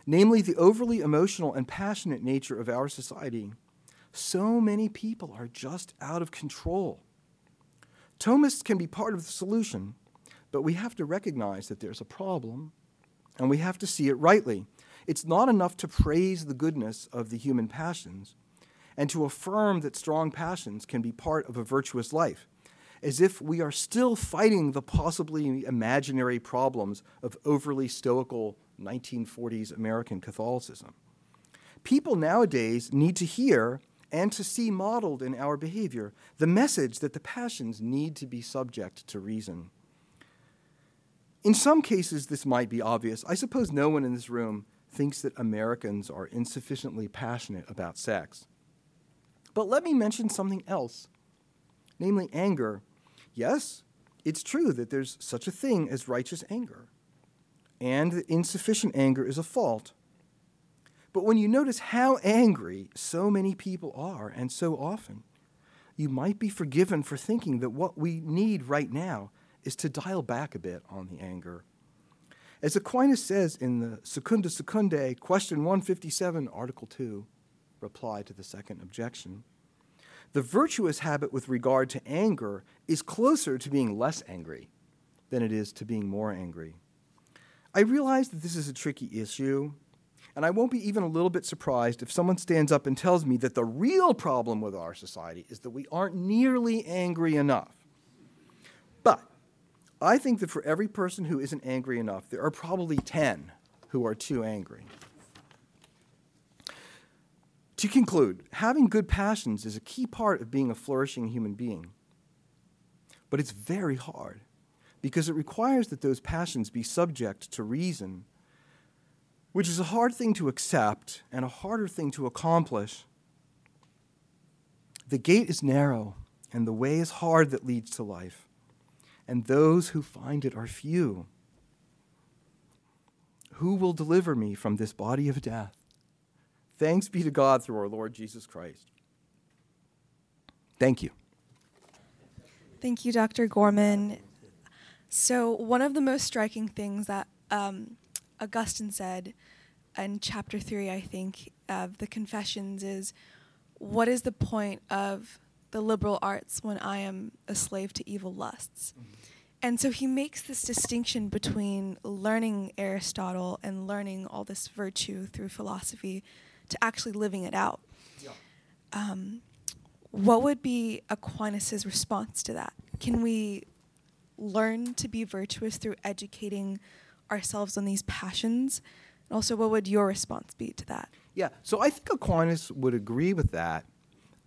namely the overly emotional and passionate nature of our society. So many people are just out of control. Thomists can be part of the solution, but we have to recognize that there's a problem, and we have to see it rightly. It's not enough to praise the goodness of the human passions and to affirm that strong passions can be part of a virtuous life as if we are still fighting the possibly imaginary problems of overly stoical 1940s American Catholicism. People nowadays need to hear and to see modeled in our behavior the message that the passions need to be subject to reason. In some cases, this might be obvious. I suppose no one in this room thinks that Americans are insufficiently passionate about sex. But let me mention something else, namely anger Yes, it's true that there's such a thing as righteous anger, and that insufficient anger is a fault. But when you notice how angry so many people are, and so often, you might be forgiven for thinking that what we need right now is to dial back a bit on the anger. As Aquinas says in the Secunda Secundae, question 157, article 2, reply to the second objection, the virtuous habit with regard to anger is closer to being less angry than it is to being more angry. I realize that this is a tricky issue, and I won't be even a little bit surprised if someone stands up and tells me that the real problem with our society is that we aren't nearly angry enough. I think that for every person who isn't angry enough, there are probably 10 who are too angry. To conclude, having good passions is a key part of being a flourishing human being. But it's very hard because it requires that those passions be subject to reason, which is a hard thing to accept and a harder thing to accomplish. The gate is narrow, and the way is hard that leads to life, and those who find it are few. Who will deliver me from this body of death? Thanks be to God through our Lord Jesus Christ. Thank you. Thank you, Dr. Gorman. So, one of the most striking things that um, Augustine said in chapter three, I think, of the Confessions is what is the point of the liberal arts when I am a slave to evil lusts? Mm-hmm. And so he makes this distinction between learning Aristotle and learning all this virtue through philosophy to actually living it out. Yeah. Um, what would be Aquinas's response to that? Can we learn to be virtuous through educating ourselves on these passions? And also, what would your response be to that? Yeah, so I think Aquinas would agree with that.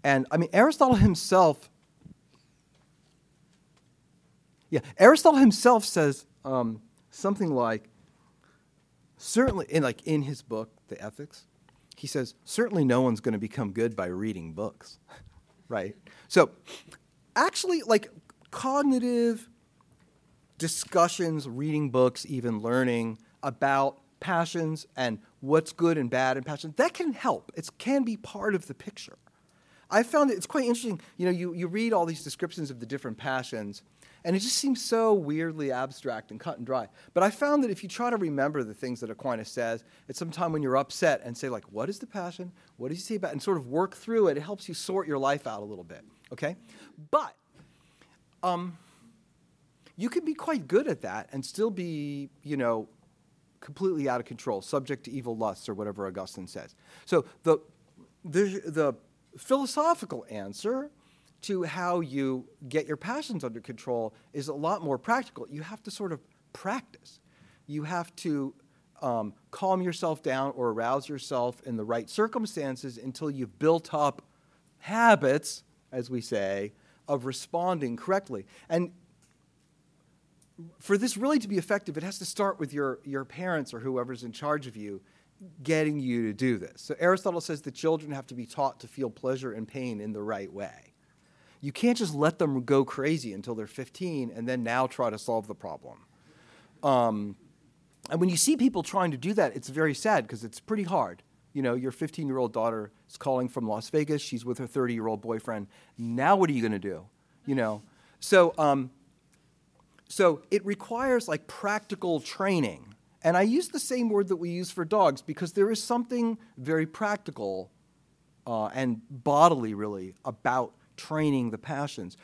And I mean, Aristotle himself Yeah, Aristotle himself says um, something like, certainly, in like in his book, The Ethics, he says certainly no one's going to become good by reading books, right? So, actually, like cognitive discussions, reading books, even learning about passions and what's good and bad in passions, that can help. It can be part of the picture. I found it, it's quite interesting. You know, you, you read all these descriptions of the different passions, and it just seems so weirdly abstract and cut and dry. But I found that if you try to remember the things that Aquinas says, at some time when you're upset and say, like, what is the passion? What does he say about it? And sort of work through it, it helps you sort your life out a little bit. Okay? But um, you can be quite good at that and still be, you know, completely out of control, subject to evil lusts or whatever Augustine says. So the, the, the philosophical answer to how you get your passions under control is a lot more practical. You have to sort of practice. You have to um, calm yourself down or arouse yourself in the right circumstances until you've built up habits, as we say, of responding correctly. And for this really to be effective, it has to start with your, your parents or whoever's in charge of you getting you to do this. So Aristotle says that children have to be taught to feel pleasure and pain in the right way. You can't just let them go crazy until they're 15 and then now try to solve the problem. Um, and when you see people trying to do that, it's very sad because it's pretty hard. You know, your 15 year old daughter is calling from Las Vegas. She's with her 30 year old boyfriend. Now, what are you going to do? You know? So, um, so it requires like practical training. And I use the same word that we use for dogs because there is something very practical uh, and bodily, really, about training the passions.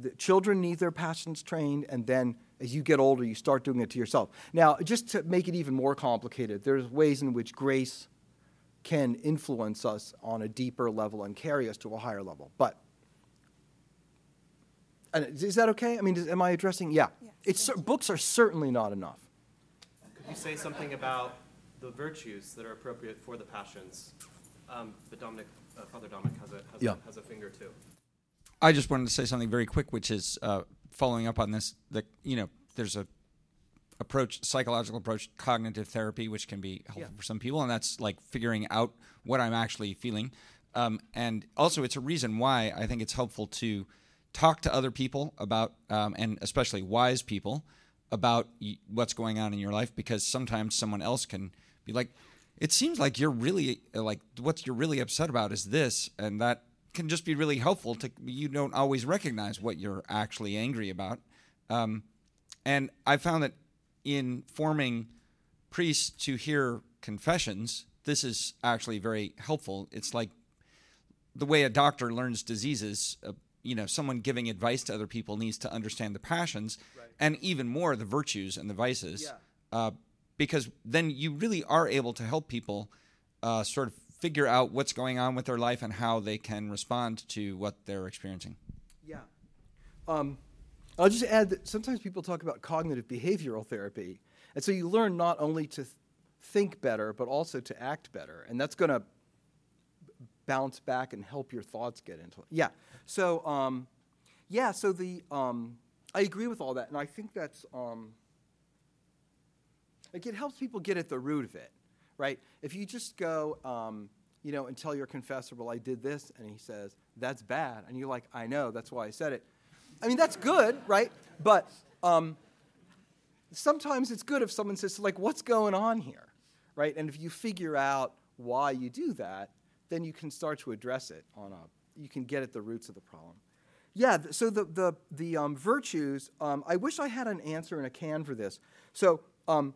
The children need their passions trained, and then as you get older, you start doing it to yourself. Now, just to make it even more complicated, there's ways in which grace can influence us on a deeper level and carry us to a higher level. But is that okay? I mean, is, am I addressing? Yeah. yeah it's books are certainly not enough. Could you say something about the virtues that are appropriate for the passions? Um, but Dominic, uh, Father Dominic has a, has, yeah. a, has a finger too. I just wanted to say something very quick, which is uh, following up on this. That you know, there's a approach, psychological approach, cognitive therapy, which can be helpful yeah. for some people, and that's like figuring out what I'm actually feeling. Um, and also, it's a reason why I think it's helpful to talk to other people about, um, and especially wise people, about y- what's going on in your life, because sometimes someone else can be like, "It seems like you're really like what you're really upset about is this," and that can just be really helpful to you don't always recognize what you're actually angry about um, and i found that in forming priests to hear confessions this is actually very helpful it's like the way a doctor learns diseases uh, you know someone giving advice to other people needs to understand the passions right. and even more the virtues and the vices yeah. uh, because then you really are able to help people uh, sort of figure out what's going on with their life and how they can respond to what they're experiencing. Yeah. Um, I'll just add that sometimes people talk about cognitive behavioral therapy. And so you learn not only to th- think better, but also to act better. And that's going to bounce back and help your thoughts get into it. Yeah. So, um, yeah, so the, um, I agree with all that. And I think that's, um, like, it helps people get at the root of it right? If you just go, um, you know, and tell your confessor, well, I did this, and he says, that's bad, and you're like, I know, that's why I said it. I mean, that's good, right? But um, sometimes it's good if someone says, like, what's going on here, right? And if you figure out why you do that, then you can start to address it on a, you can get at the roots of the problem. Yeah, so the, the, the um, virtues, um, I wish I had an answer in a can for this. So, um,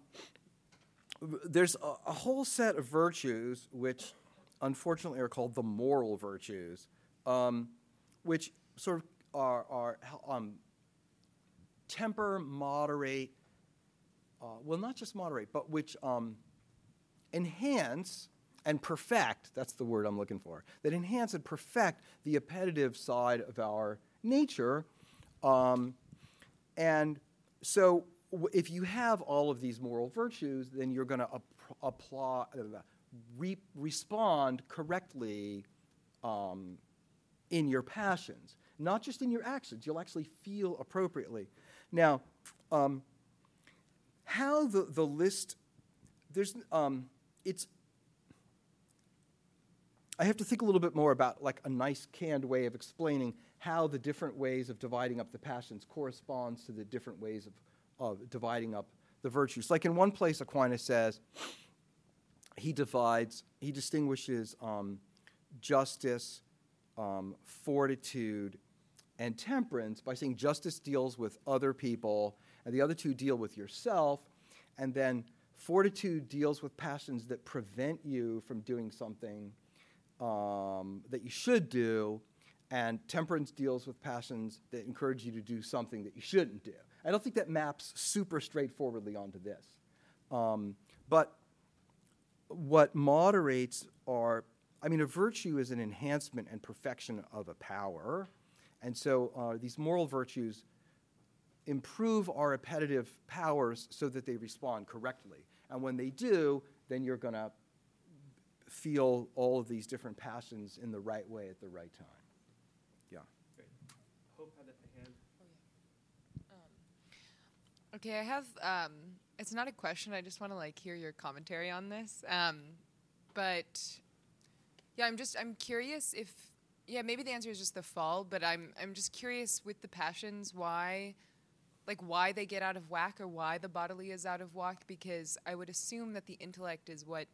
there's a, a, whole set of virtues which unfortunately are called the moral virtues, um, which sort of are, are um, temper, moderate, uh, well, not just moderate, but which um, enhance and perfect that's the word I'm looking for that enhance and perfect the appetitive side of our nature. Um, and so if you have all of these moral virtues, then you're going to apply, uh, respond correctly um, in your passions. not just in your actions. You'll actually feel appropriately. Now, um, how the, the list, there's, um, it's, I have to think a little bit more about like a nice canned way of explaining how the different ways of dividing up the passions corresponds to the different ways of, of dividing up the virtues. Like in one place, Aquinas says he divides, he distinguishes um, justice, um, fortitude, and temperance by saying justice deals with other people, and the other two deal with yourself, and then fortitude deals with passions that prevent you from doing something um, that you should do, and temperance deals with passions that encourage you to do something that you shouldn't do. I don't think that maps super straightforwardly onto this. Um, but what moderates are, I mean, a virtue is an enhancement and perfection of a power. And so uh, these moral virtues improve our appetitive powers so that they respond correctly. And when they do, then you're going to feel all of these different passions in the right way at the right time. Yeah. Hope had a hand. Okay, I have. Um, it's not a question. I just want to like hear your commentary on this. Um, but yeah, I'm just I'm curious if yeah maybe the answer is just the fall. But I'm I'm just curious with the passions why like why they get out of whack or why the bodily is out of whack because I would assume that the intellect is what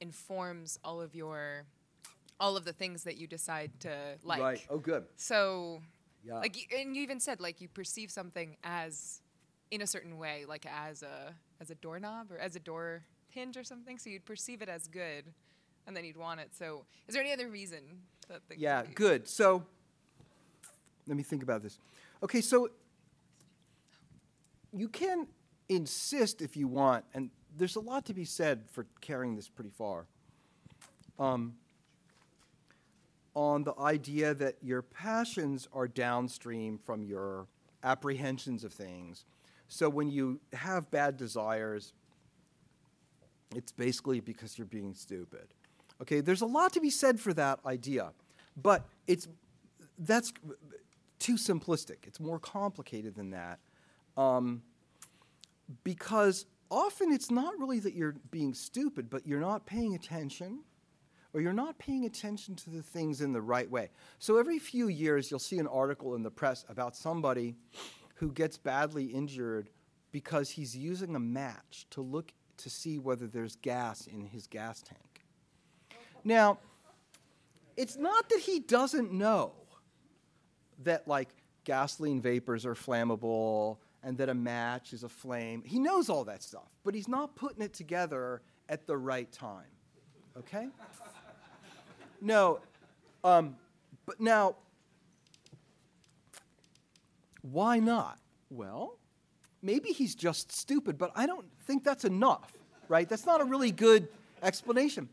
informs all of your all of the things that you decide to like. Right. Oh, good. So, Yeah. like, and you even said like you perceive something as in a certain way, like as a as a doorknob or as a door hinge or something. So you'd perceive it as good, and then you'd want it. So, is there any other reason that? The Yeah, good. So let me think about this. Okay, so you can insist if you want, and there's a lot to be said for carrying this pretty far, um, on the idea that your passions are downstream from your apprehensions of things. So when you have bad desires, it's basically because you're being stupid. Okay, there's a lot to be said for that idea, but it's that's too simplistic. It's more complicated than that, um, because often it's not really that you're being stupid, but you're not paying attention, or you're not paying attention to the things in the right way. So every few years, you'll see an article in the press about somebody who gets badly injured because he's using a match to look to see whether there's gas in his gas tank. Now, it's not that he doesn't know that like gasoline vapors are flammable and that a match is a flame. He knows all that stuff, but he's not putting it together at the right time. Okay? No, um, but now, why not? Well, maybe he's just stupid, but I don't think that's enough, right? That's not a really good explanation.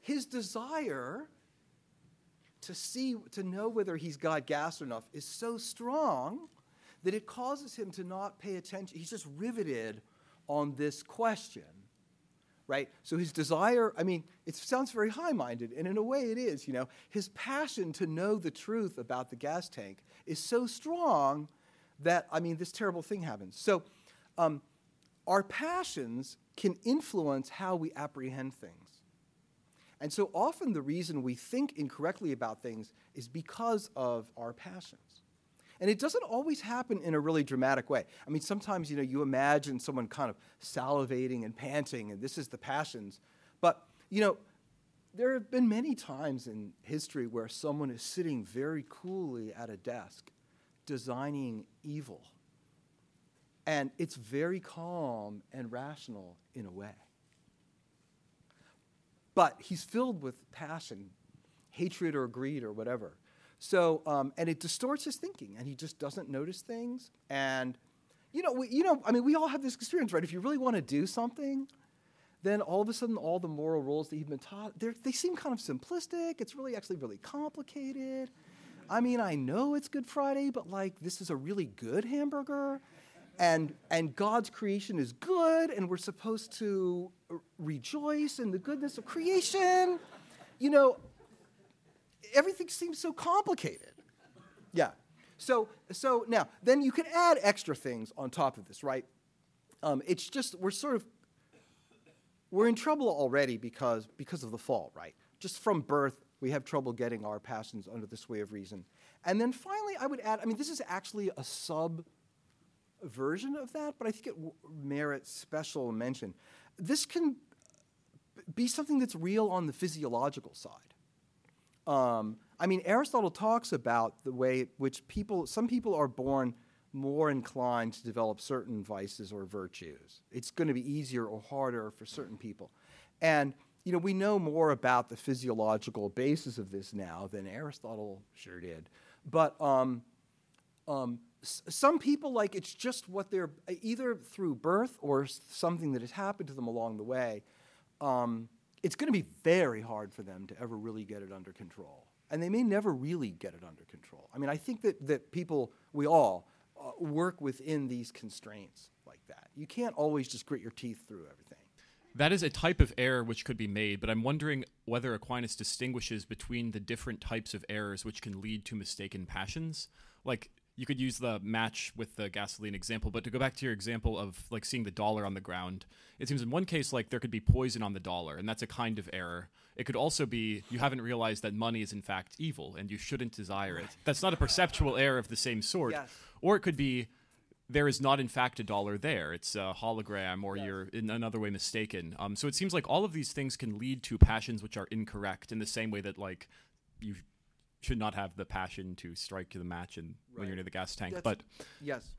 His desire to see, to know whether he's got gas enough is so strong that it causes him to not pay attention. He's just riveted on this question, right? So his desire, I mean, it sounds very high minded, and in a way it is, you know. His passion to know the truth about the gas tank is so strong that, I mean, this terrible thing happens. So um, our passions can influence how we apprehend things. And so often the reason we think incorrectly about things is because of our passions. And it doesn't always happen in a really dramatic way. I mean, sometimes, you know, you imagine someone kind of salivating and panting, and this is the passions. But, you know, there have been many times in history where someone is sitting very coolly at a desk designing evil. And it's very calm and rational in a way. But he's filled with passion, hatred or greed or whatever. So, um, and it distorts his thinking, and he just doesn't notice things. And, you know, we, you know, I mean, we all have this experience, right? If you really want to do something, then all of a sudden, all the moral rules that you've been taught, they're- seem kind of simplistic. It's really actually really complicated. I mean, I know it's Good Friday, but like, this is a really good hamburger. And, and God's creation is good, and we're supposed to rejoice in the goodness of creation. You know, everything seems so complicated. Yeah. So so now then you can add extra things on top of this, right? Um, it's just we're sort of we're in trouble already because because of the fall, right? Just from birth, we have trouble getting our passions under this way of reason. And then finally, I would add, I mean, this is actually a sub version of that, but I think it w- merits special mention. This can be something that's real on the physiological side. Um, I mean, Aristotle talks about the way which people, some people are born more inclined to develop certain vices or virtues. It's going to be easier or harder for certain people. And, you know, we know more about the physiological basis of this now than Aristotle sure did. But um, um, s- some people, like, it's just what they're, either through birth or something that has happened to them along the way, um, it's going to be very hard for them to ever really get it under control. And they may never really get it under control. I mean, I think that, that people, we all, uh, work within these constraints like that. You can't always just grit your teeth through everything. That is a type of error which could be made, but I'm wondering whether Aquinas distinguishes between the different types of errors which can lead to mistaken passions. Like, you could use the match with the gasoline example, but to go back to your example of like seeing the dollar on the ground, it seems in one case like there could be poison on the dollar, and that's a kind of error. It could also be you haven't realized that money is in fact evil and you shouldn't desire it. That's not a perceptual error of the same sort. Yes. Or it could be there is not in fact a dollar there. It's a hologram, or you're in another way mistaken. Um, so it seems like all of these things can lead to passions which are incorrect in the same way that like you should not have the passion to strike the match and when you're near the gas tank. That's- but Yes.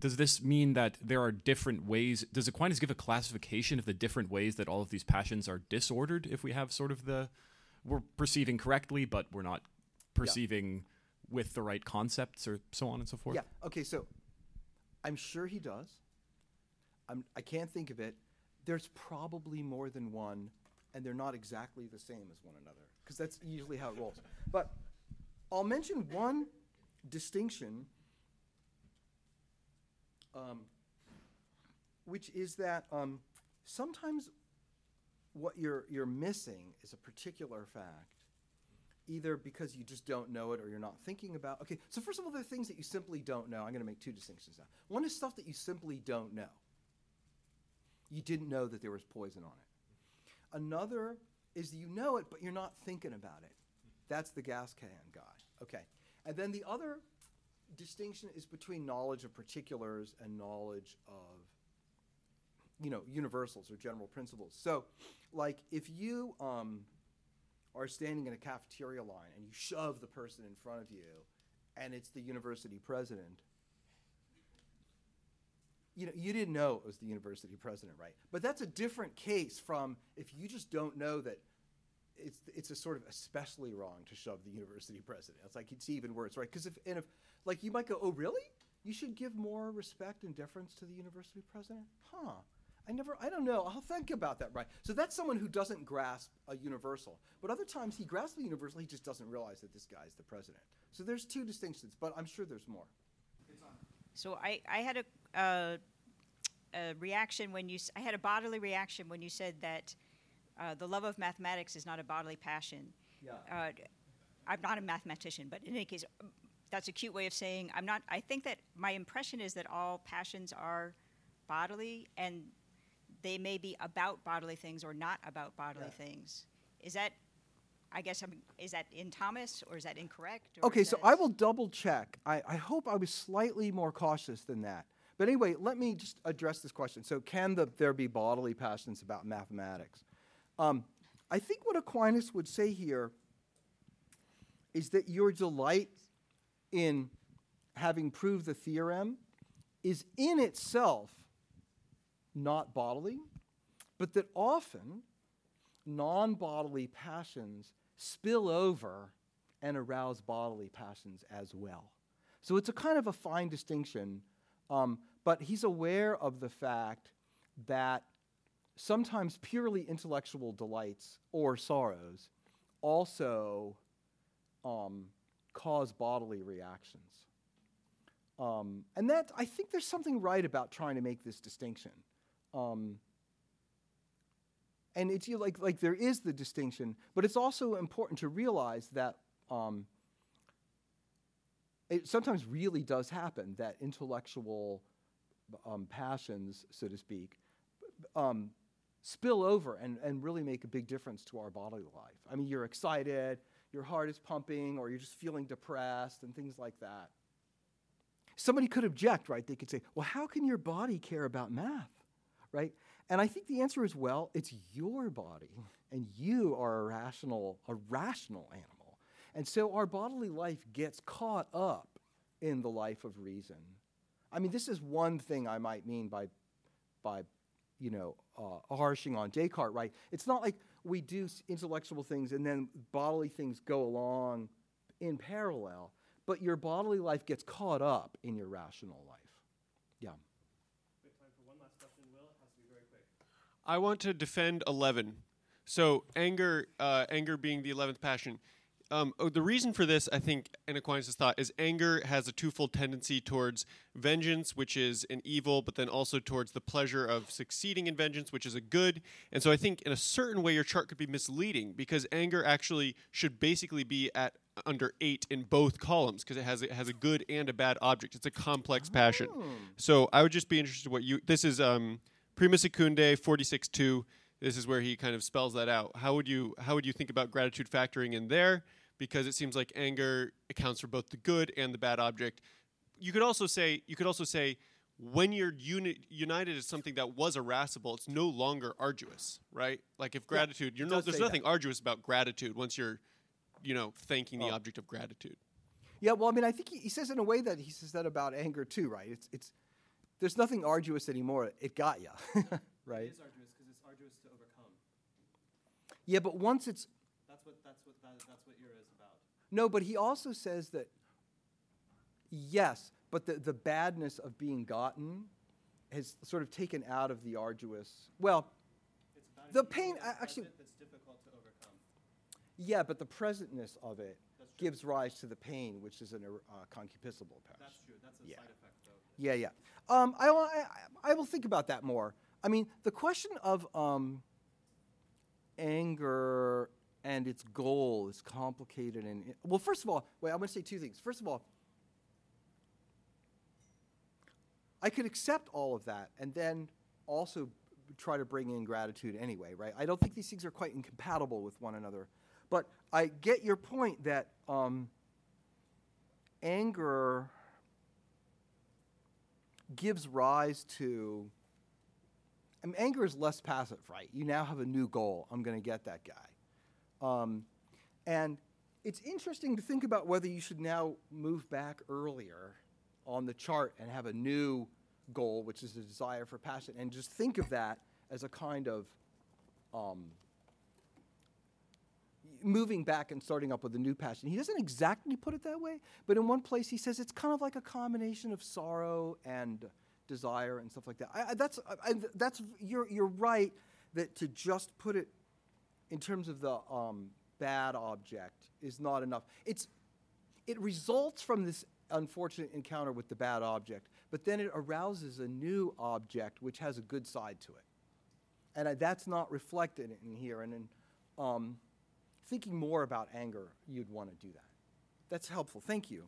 does this mean that there are different ways? Does Aquinas give a classification of the different ways that all of these passions are disordered? If we have sort of the we're perceiving correctly, but we're not perceiving with the right concepts, or so on and so forth. Yeah. Okay. So, I'm sure he does. I'm, I can't think of it. There's probably more than one, and they're not exactly the same as one another, because that's usually how it rolls. But I'll mention one distinction, um, which is that um, sometimes what you're you're missing is a particular fact either because you just don't know it or you're not thinking about. Okay, so first of all, there are things that you simply don't know. I'm going to make two distinctions now. One is stuff that you simply don't know. You didn't know that there was poison on it. Another is you know it, but you're not thinking about it. That's the gas can guy. Okay, and then the other distinction is between knowledge of particulars and knowledge of you know universals or general principles. So, like if you um, are standing in a cafeteria line and you shove the person in front of you and it's the university president you know you didn't know it was the university president right but that's a different case from if you just don't know that it's it's a sort of especially wrong to shove the university president it's like it's even worse right because if and if like you might go oh really you should give more respect and deference to the university president huh I never, I don't know. I'll think about that, right? So that's someone who doesn't grasp a universal. But other times he grasps the universal, he just doesn't realize that this guy's the president. So there's two distinctions, but I'm sure there's more. So I, I had a, uh, a reaction when you, s- I had a bodily reaction when you said that uh, the love of mathematics is not a bodily passion. Yeah. Uh, I'm not a mathematician, but in any case, that's a cute way of saying I'm not. I think that my impression is that all passions are bodily and they may be about bodily things or not about bodily Yeah. things. Is that, I guess, I'm, is that in Thomas or is that incorrect? or Okay, so I will double check. I, I hope I was slightly more cautious than that. But anyway, let me just address this question. So, can the, there be bodily passions about mathematics? Um, I think what Aquinas would say here is that your delight in having proved the theorem is in itself not bodily, but that often non bodily passions spill over and arouse bodily passions as well. So it's a kind of a fine distinction, um, but he's aware of the fact that sometimes purely intellectual delights or sorrows also um, cause bodily reactions. Um, and that, I think there's something right about trying to make this distinction. Um, and it's you know, like like there is the distinction, but it's also important to realize that um, it sometimes really does happen that intellectual um, passions, so to speak, um, spill over and, and really make a big difference to our bodily life. I mean, you're excited, your heart is pumping, or you're just feeling depressed and things like that. Somebody could object, right? They could say, well, how can your body care about math, right? And I think the answer is, well, it's your body, and you are a rational, a rational animal. And so our bodily life gets caught up in the life of reason. I mean, this is one thing I might mean by, by you know, uh, harshing on Descartes, right? It's not like we do intellectual things and then bodily things go along in parallel, but your bodily life gets caught up in your rational life. Yeah. I want to defend 11. So anger, uh, anger being the 11th passion. Um, oh, the reason for this, I think, in Aquinas' thought, is anger has a twofold tendency towards vengeance, which is an evil, but then also towards the pleasure of succeeding in vengeance, which is a good. And so I think, in a certain way, your chart could be misleading because anger actually should basically be at under eight in both columns because it has it has a good and a bad object. It's a complex passion. Oh. So I would just be interested what you. This is um, Prima Secundae forty six two. This is where he kind of spells that out. How would you how would you think about gratitude factoring in there? Because it seems like anger accounts for both the good and the bad object. You could also say you could also say when you're uni- united as something that was irascible, it's no longer arduous, right? Like if gratitude, you're no, there's nothing that. arduous about gratitude once you're, you know, thanking the Oh. object of gratitude. Yeah, well, I mean, I think he, he says in a way that he says that about anger too, right? It's, it's, there's nothing arduous anymore. It got you, right? It is arduous because it's arduous to overcome. Yeah, but once it's That's what that's what that, that's what era is about. No, but he also says that yes, but the, the badness of being gotten has sort of taken out of the arduous. Well, It's The pain- I- actually- that's difficult to overcome. yeah, but the presentness of it gives rise to the pain, which is a uh, concupiscible passion. That's true. That's a Yeah. side effect though. Yeah, yeah. Um, I, will- I, I will think about that more. I mean, the question of um, anger and its goal is complicated. And well, first of all, wait, I'm going to say two things. First of all, I could accept all of that and then also try to bring in gratitude anyway, right? I don't think these things are quite incompatible with one another. But I get your point that um, anger gives rise to. I mean, anger is less passive, right? You now have a new goal. I'm going to get that guy. Um, and it's interesting to think about whether you should now move back earlier on the chart and have a new goal, which is a desire for passion, and just think of that as a kind of um, moving back and starting up with a new passion. He doesn't exactly put it that way, but in one place he says it's kind of like a combination of sorrow and desire and stuff like that. I, I, that's I- that's you're you're right that to just put it in terms of the um, bad object is not enough. It's it results from this unfortunate encounter with the bad object, but then it arouses a new object which has a good side to it, and I, that's not reflected in here. And in um, thinking more about anger, you'd want to do that. That's helpful. Thank you.